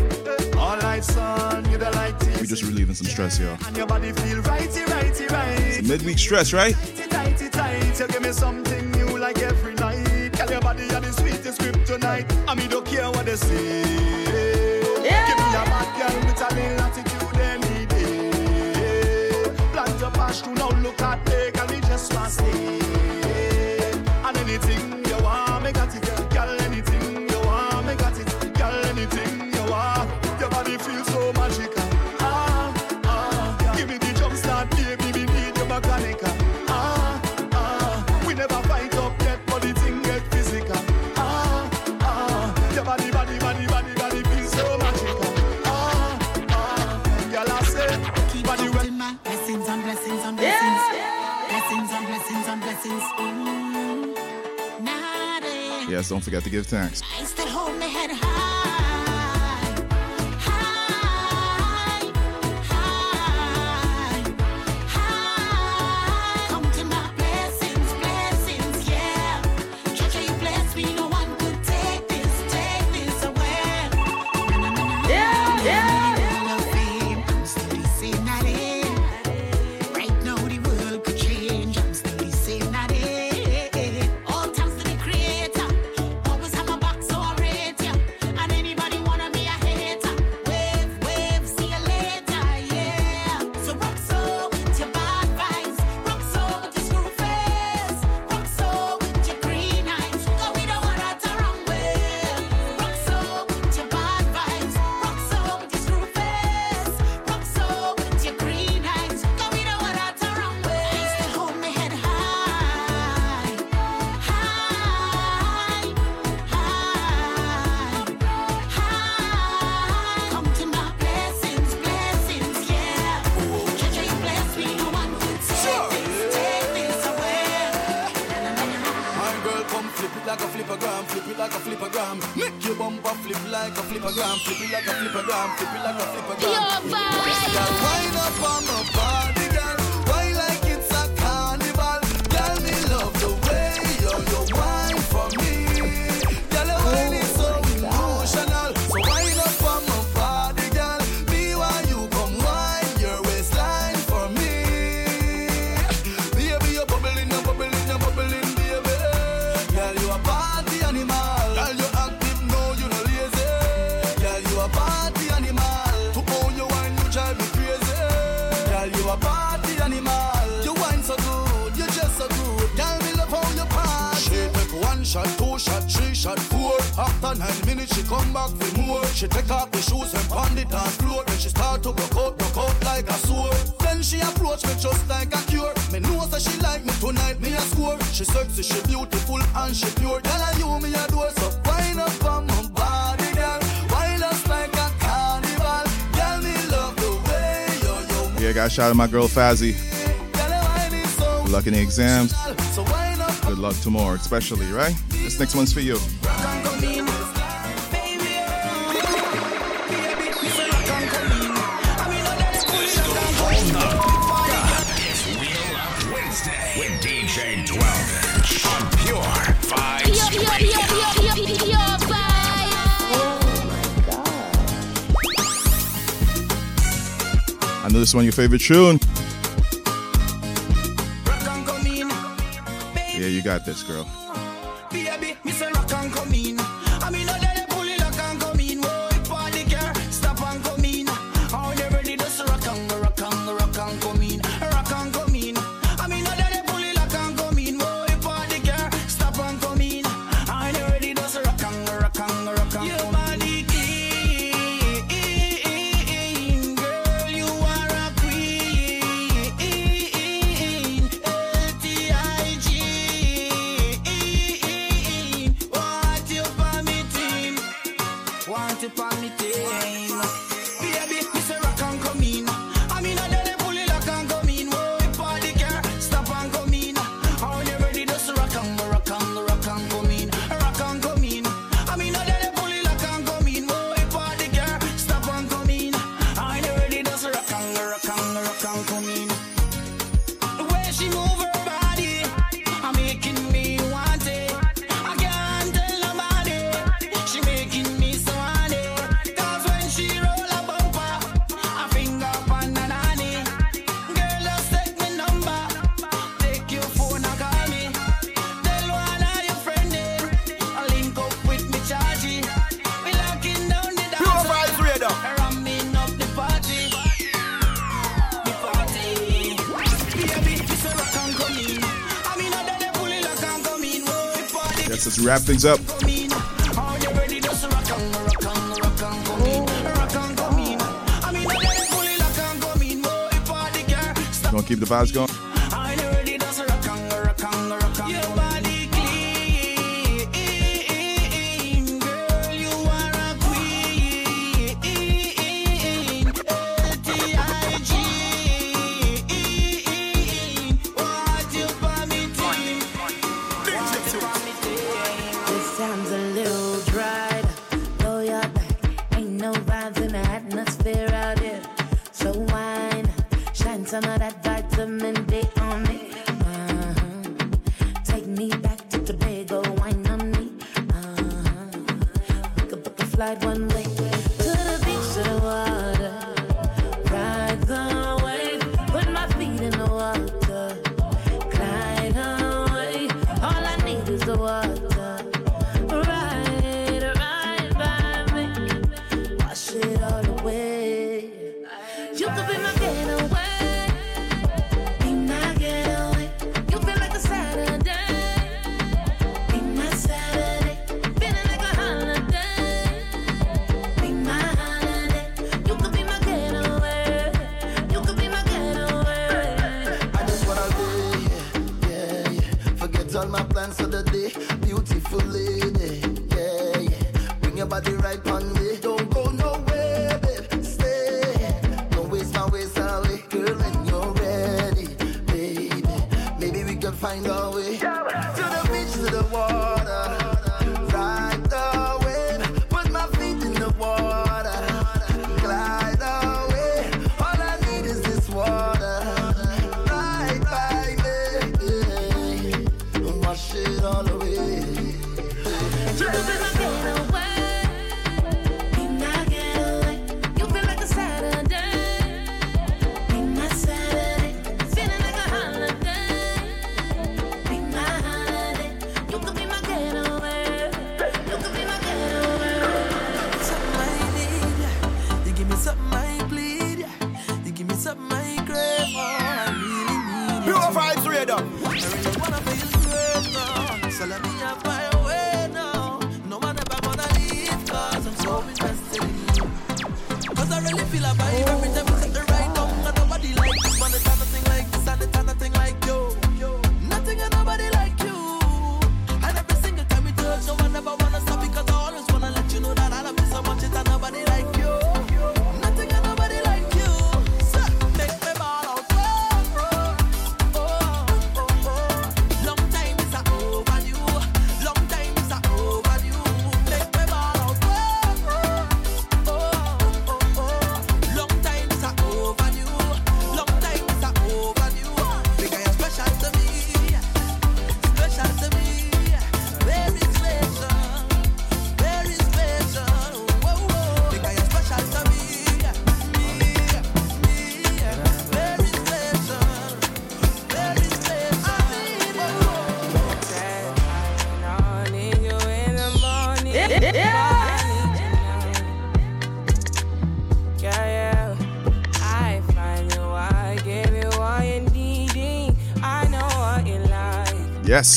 All night, sun, you the light. We just relieving some stress here. And your body feel righty, righty, right. It's a midweek stress, right? Tighty, tighty, tight. You give me something new like every night. Tell your body you're the sweetest grip tonight. I mean, don't care what they say. Don't forget to give thanks. I'm sipping Shout out to my girl Fazzy. Good luck in the exams. Good luck tomorrow, especially, right? This next one's for you. this one, your favorite tune. Yeah, you got this, girl. things up.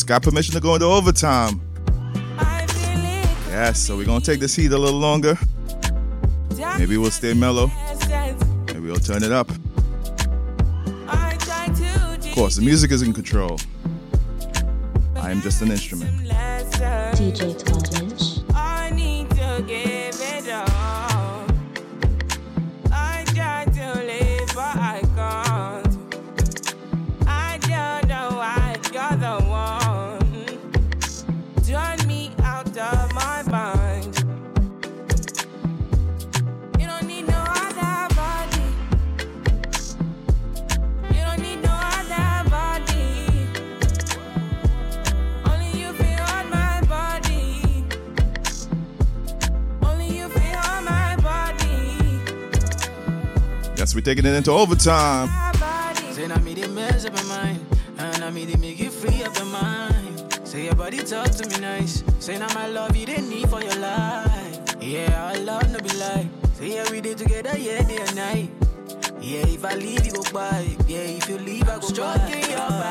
Got permission to go into overtime. Yes, so we're gonna take this heat a little longer. Maybe we'll stay mellow. Maybe we'll turn it up. Of course, the music is in control. I am just an instrument. DJ taking it into overtime. Say you free up your body talk to me nice. Say now my love you didn't need for your life. Yeah, I love no be like. Say yeah we did together, yeah day and night. Yeah, if I leave you go by. Yeah, if you leave I go Stroking by.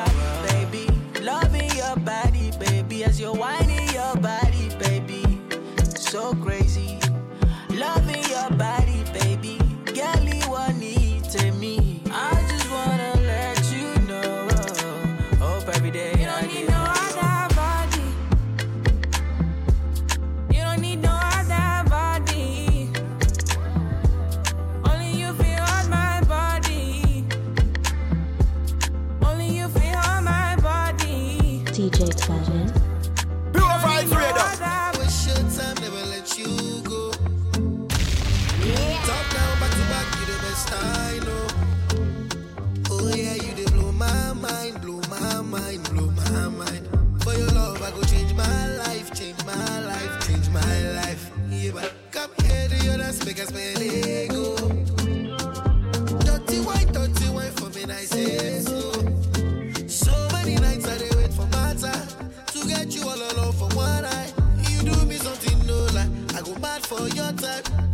for one eye. You do me something, no lie. I go bad for your type.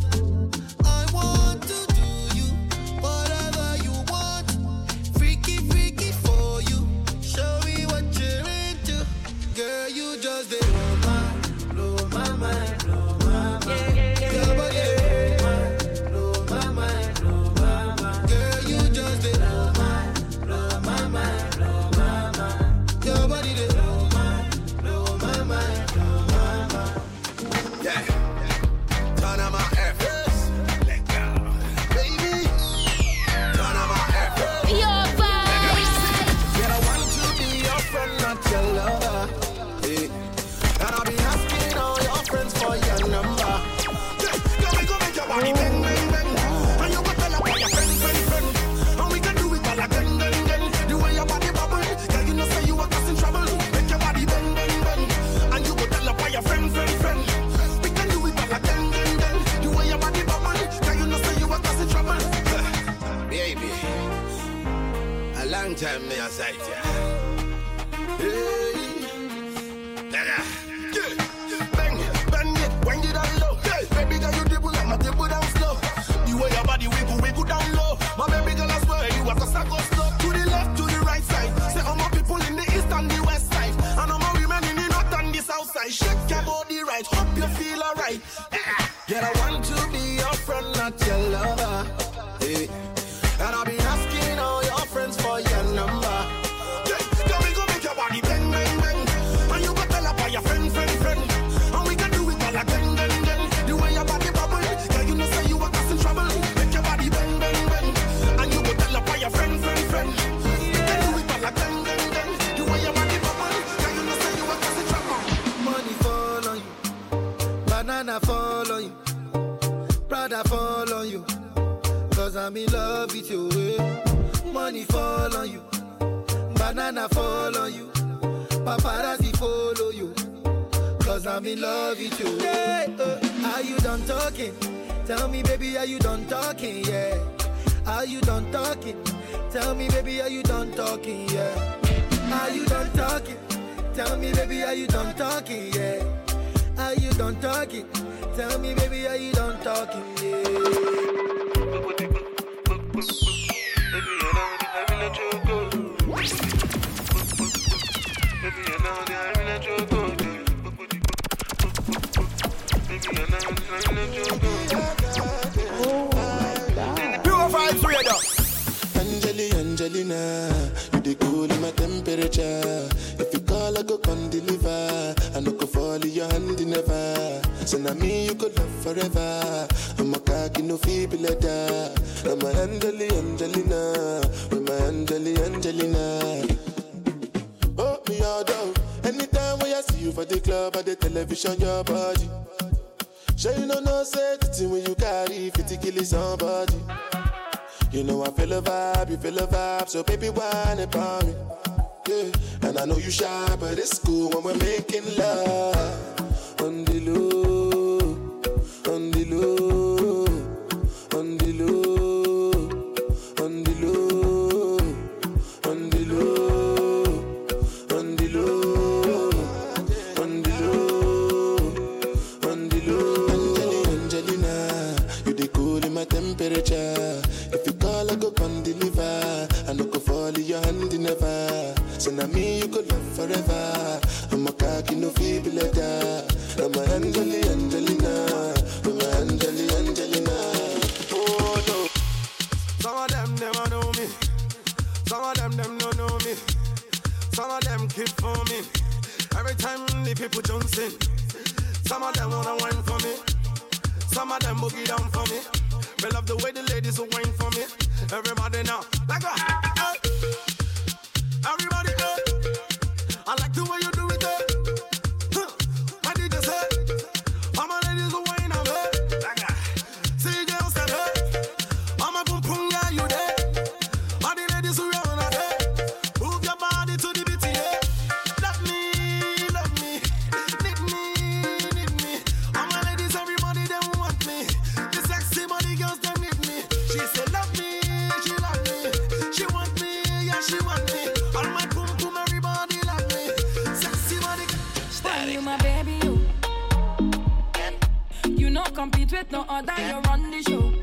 it with no other, you run the show.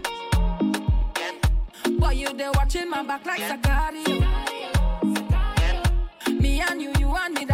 Boy, you there watching my back like Sakario. Me and you, you and me.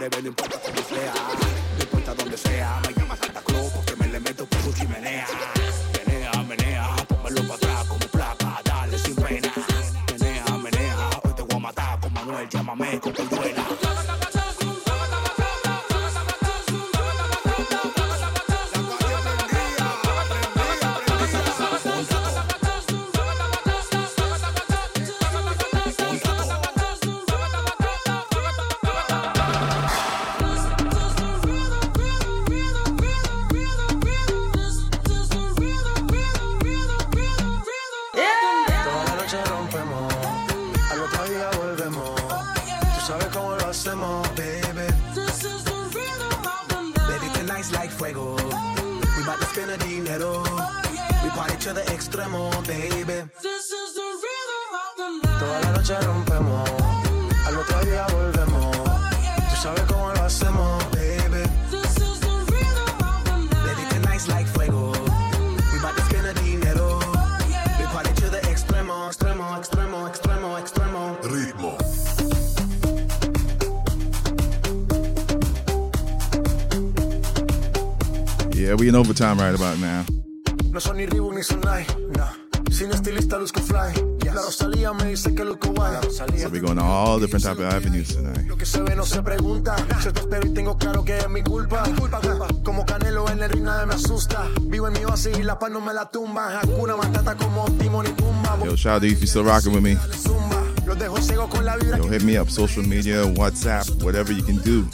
Ella me in overtime right about now. No son ni Reebok ni Sonai, no. Sin estilista luzco fly. Yes. La Rosalía me dice que luzco guay. So we're going to all different type of avenues tonight. Lo que se ve no se pregunta. Yo te espero y tengo claro que es mi culpa. Mi culpa, culpa. Como Canelo en el ring nadie me asusta. Vivo en mi oasis y la paz no me la tumba. Hakuna Matata como Timon y Pumba. Yo, shout out to you if you're still rocking with me. Yo, hit me up, social media, WhatsApp, whatever you can do.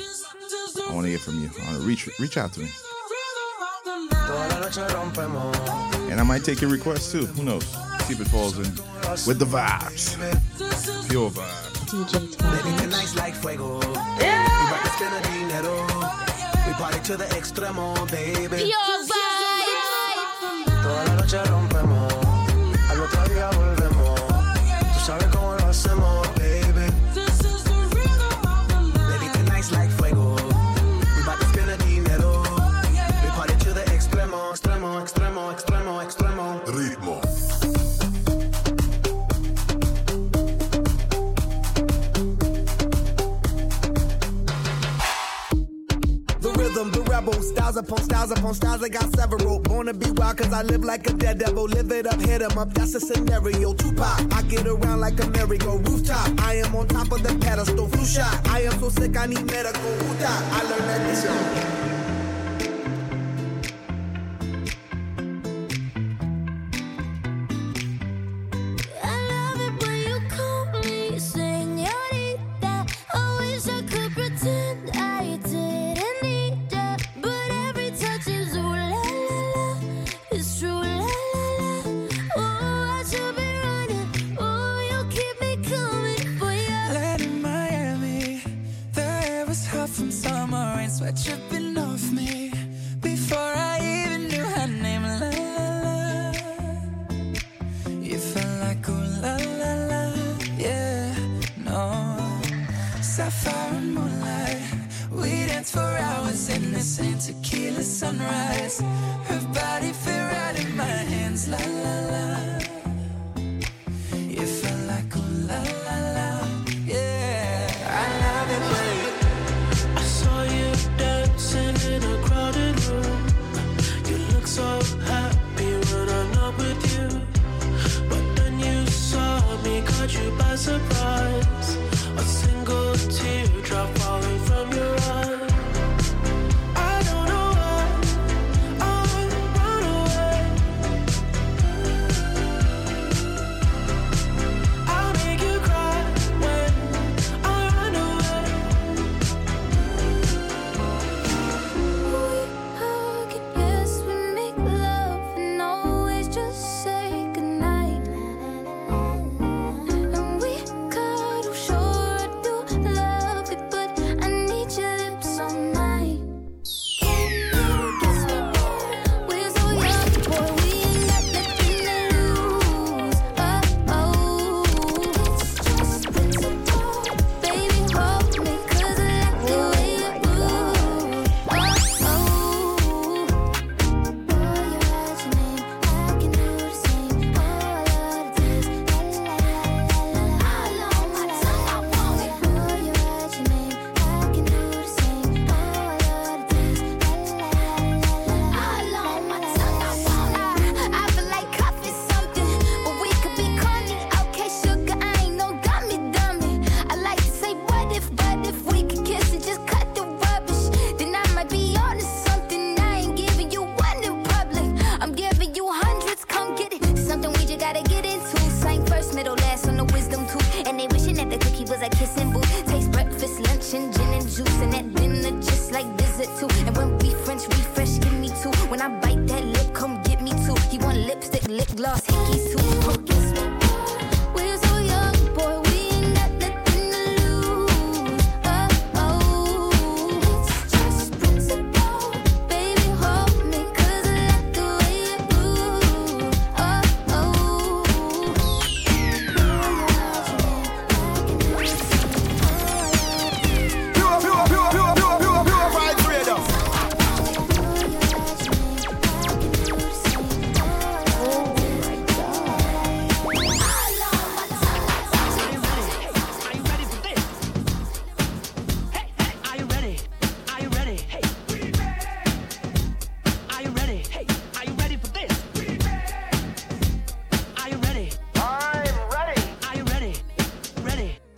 I want to hear from you. I want to Reach, reach out to me. And I might take your request too. Who knows? See if it falls in with the vibes. Pure vibes. We party to the baby. Pure vibes. styles upon styles upon styles, I got several. Wanna be wild, cause I live like a dead devil. Live it up, hit 'em up, that's a scenario. Tupac, I get around like a merry-go rooftop. I am on top of the pedestal, flu shot. I am so sick, I need medical. Who I learned that this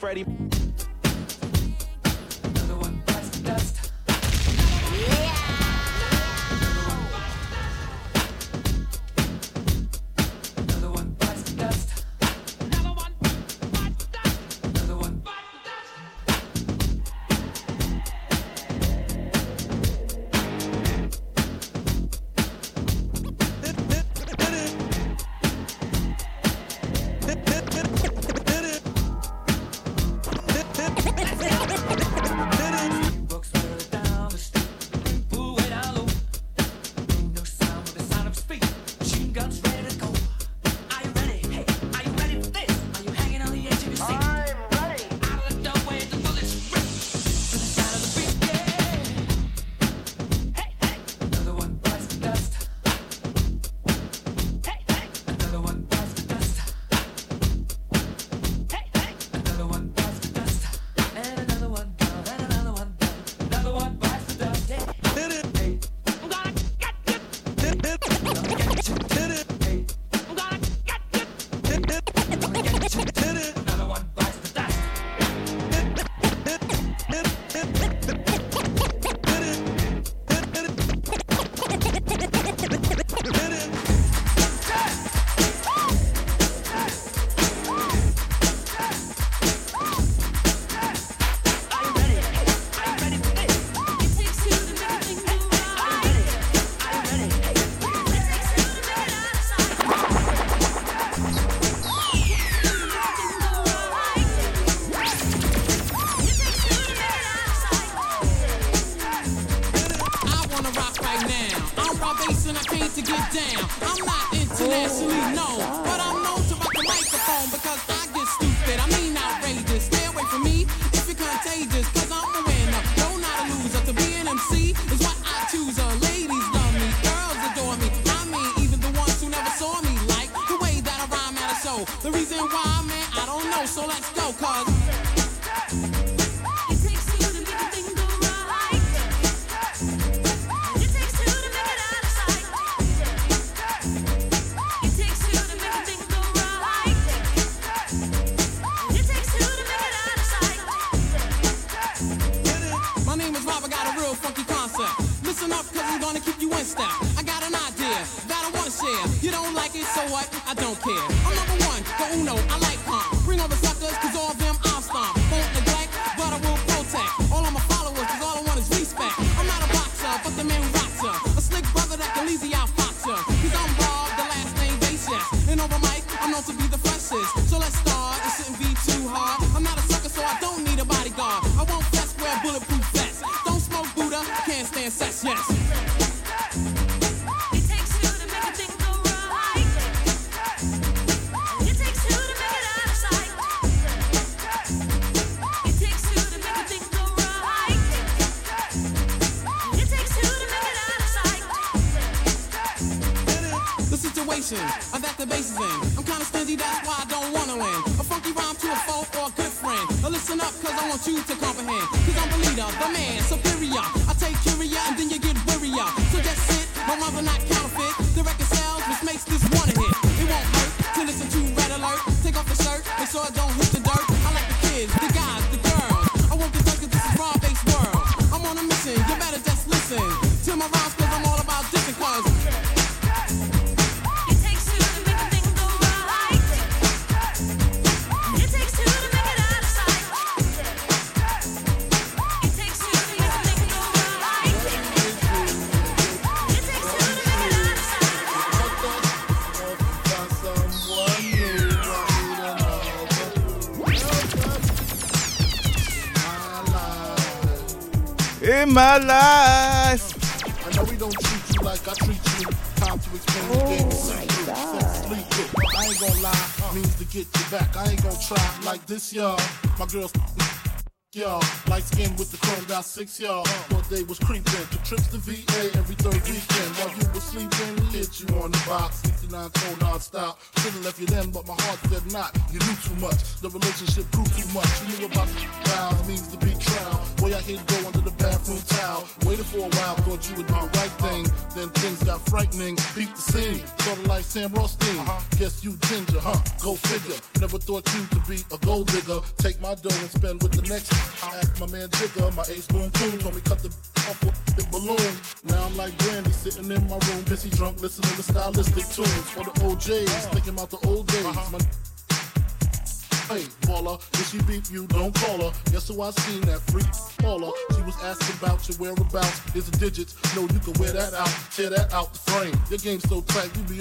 Freddie. my life. I know we don't treat you like I treat you. Time to explain oh the game. I ain't gonna lie, means to get you back. I ain't gonna try like this, y'all. My girls. Y'all, light skin with the chrome got six, y'all. But they was creeping. The trips to VA every third weekend. While you was sleeping, hit you on the box. 69 cold hard style. Should've left you then, but my heart said not. You knew too much. The relationship grew too much. You knew about the trials, means to be trial. Boy, I hit going towel. Waited for a while, thought you would do the right thing. Then things got frightening. Beat the scene. Sorta like Sam Rothstein. Guess you ginger, huh? Go figure. Never thought you to be a gold digger. Take my dough and spend with the next. I asked my man Jigger, my ace boom told me cut the off the balloon. Now I'm like Brandy, sitting in my room, busy drunk, listening to stylistic tunes. For the O'Jays, thinking about the old days. My Hey, baller, if she beat you, don't call her. Guess who I seen that freak baller? She was asking about your whereabouts. Is the digits? No, you can wear that out, tear that out the frame. Your game's so tight, you be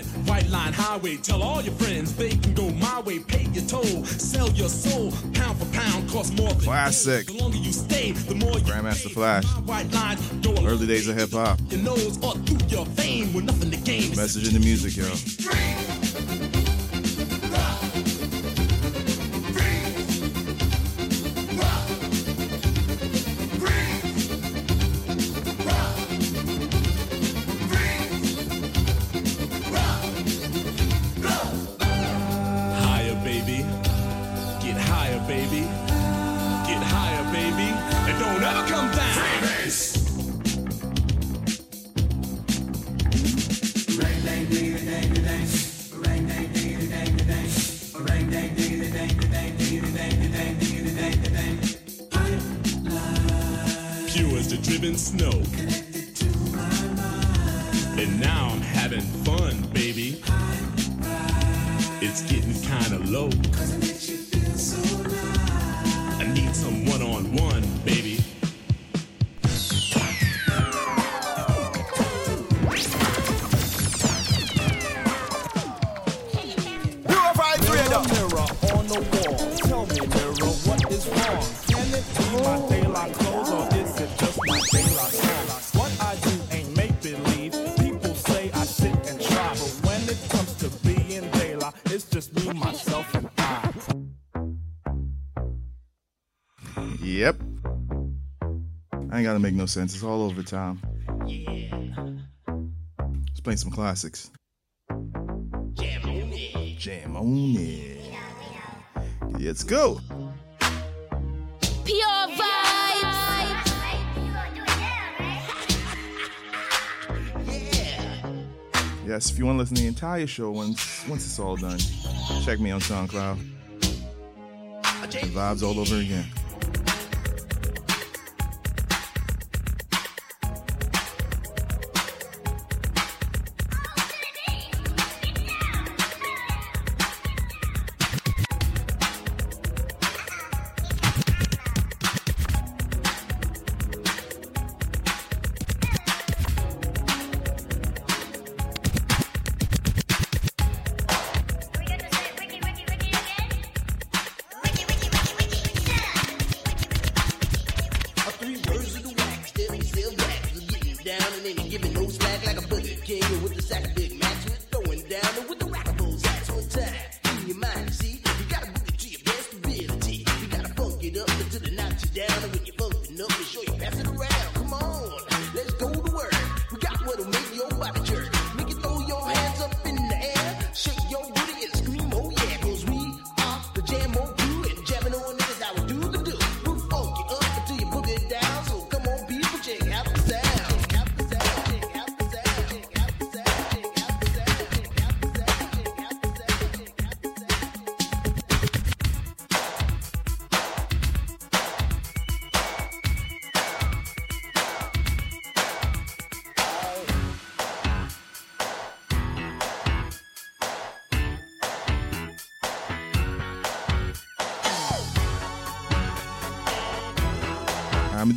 Line highway, tell all your friends they can go my way. Pay your toll, sell your soul, pound for pound, cost more than Classic. The longer you stay, the more you Grandmaster Flash. white line go Early days of hip hop. your nose or through your fame with nothing to gain. Message in the music, yo. No sense. It's all overtime. Yeah. Let's play some classics. Jam on it. Jam on it. Let's go. Pure vibes. Yes, if you want to listen to the entire show once once it's all done, check me on SoundCloud. The vibes all over again.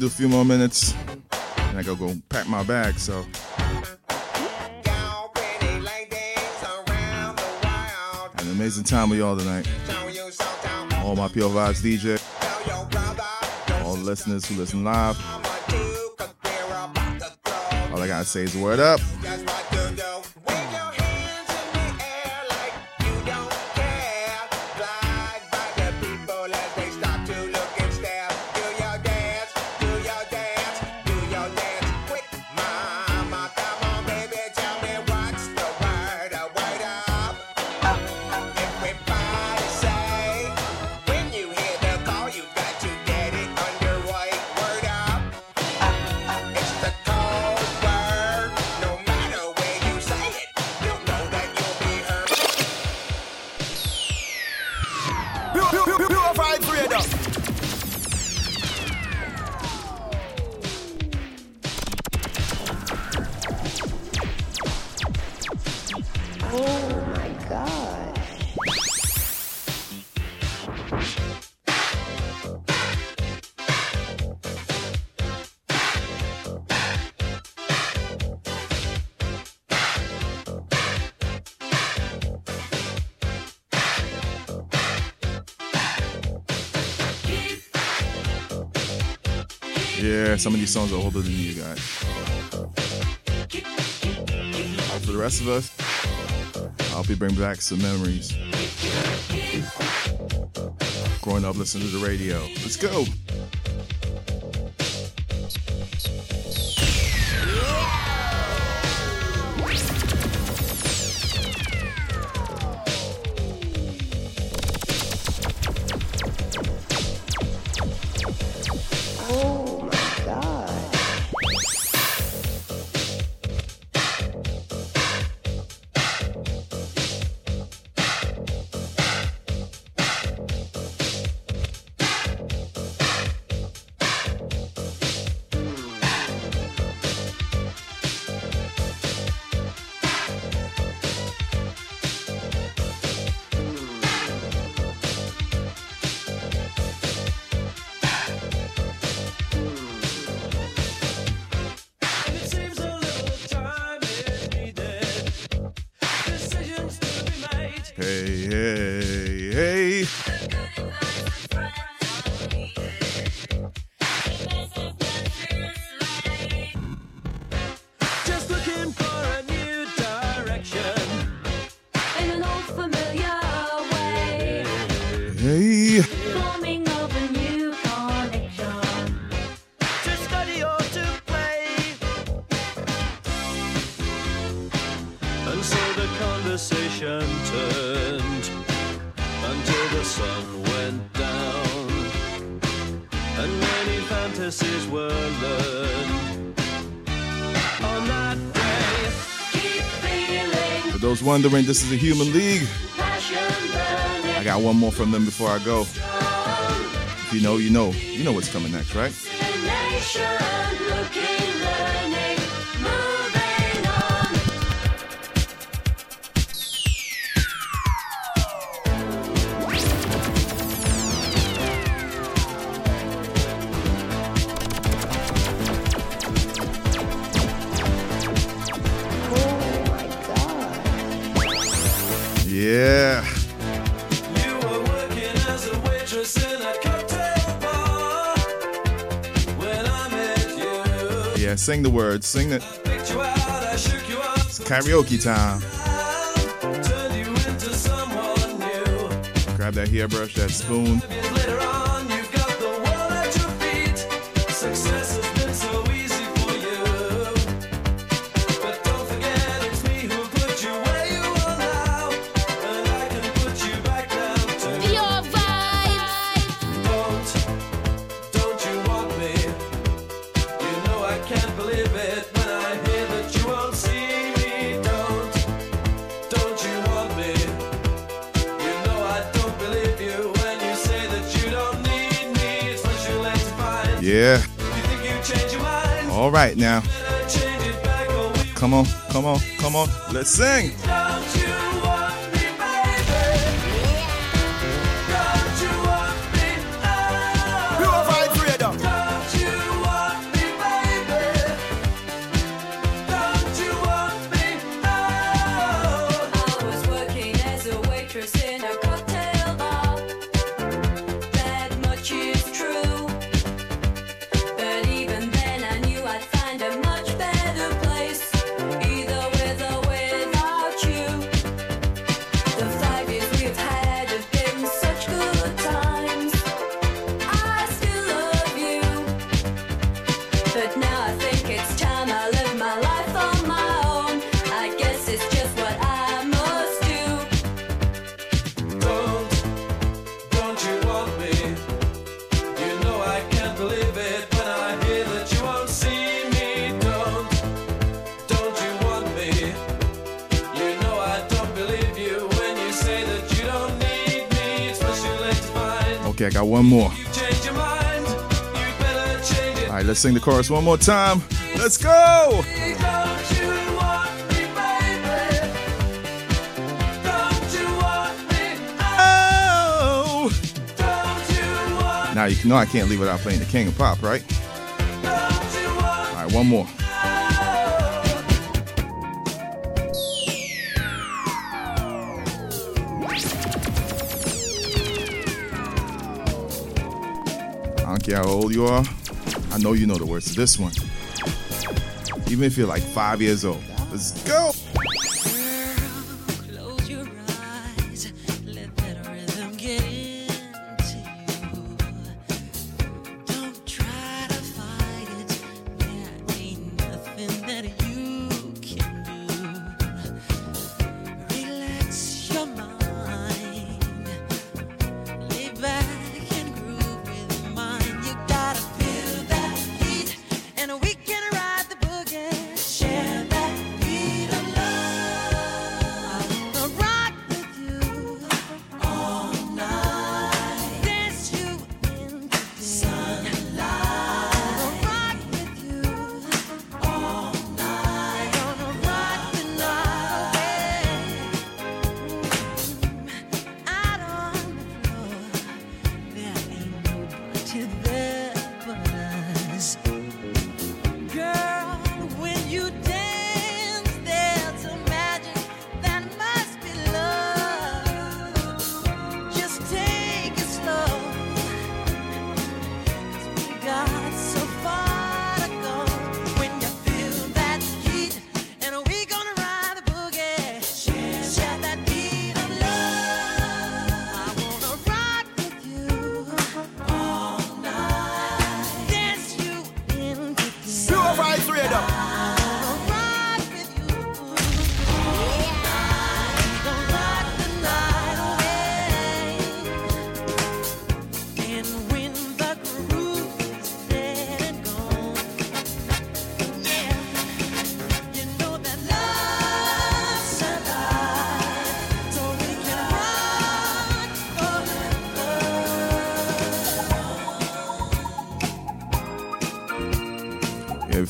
Do a few more minutes, and I gotta go pack my bag. So. An amazing time with y'all tonight. All my Pure Vibes DJ, all listeners who listen live. All I gotta say is word up. Some of these songs are older than you guys. For the rest of us, I hope you bring back some memories. Growing up listening to the radio. Let's go. Wondering, this is a human league. I got one more from them before I go. If you know, you know. You know what's coming next, right? The words. Sing it. It's karaoke time. Grab that hairbrush, that spoon. Right now. Come on, come on, come on. Let's sing. Chorus one more time. Let's go. Don't you want me, baby? Don't you want me? Oh. Don't you want Now you know I can't leave without playing the King of Pop, right? All right, one more. I don't care how old you are. Know you know the words to this one. Even if you're like five years old. Let's go.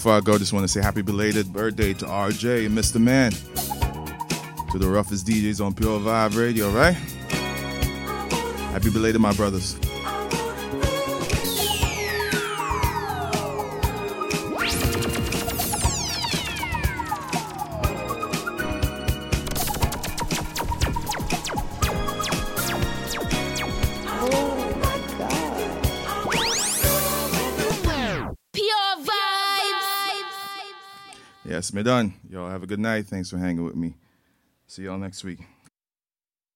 Before I go, just want to say happy belated birthday to RJ and Mr. Man. To the roughest DJs on Pure Vibe Radio, right? Happy belated, my brothers. Done. Y'all have a good night. Thanks for hanging with me. See y'all next week.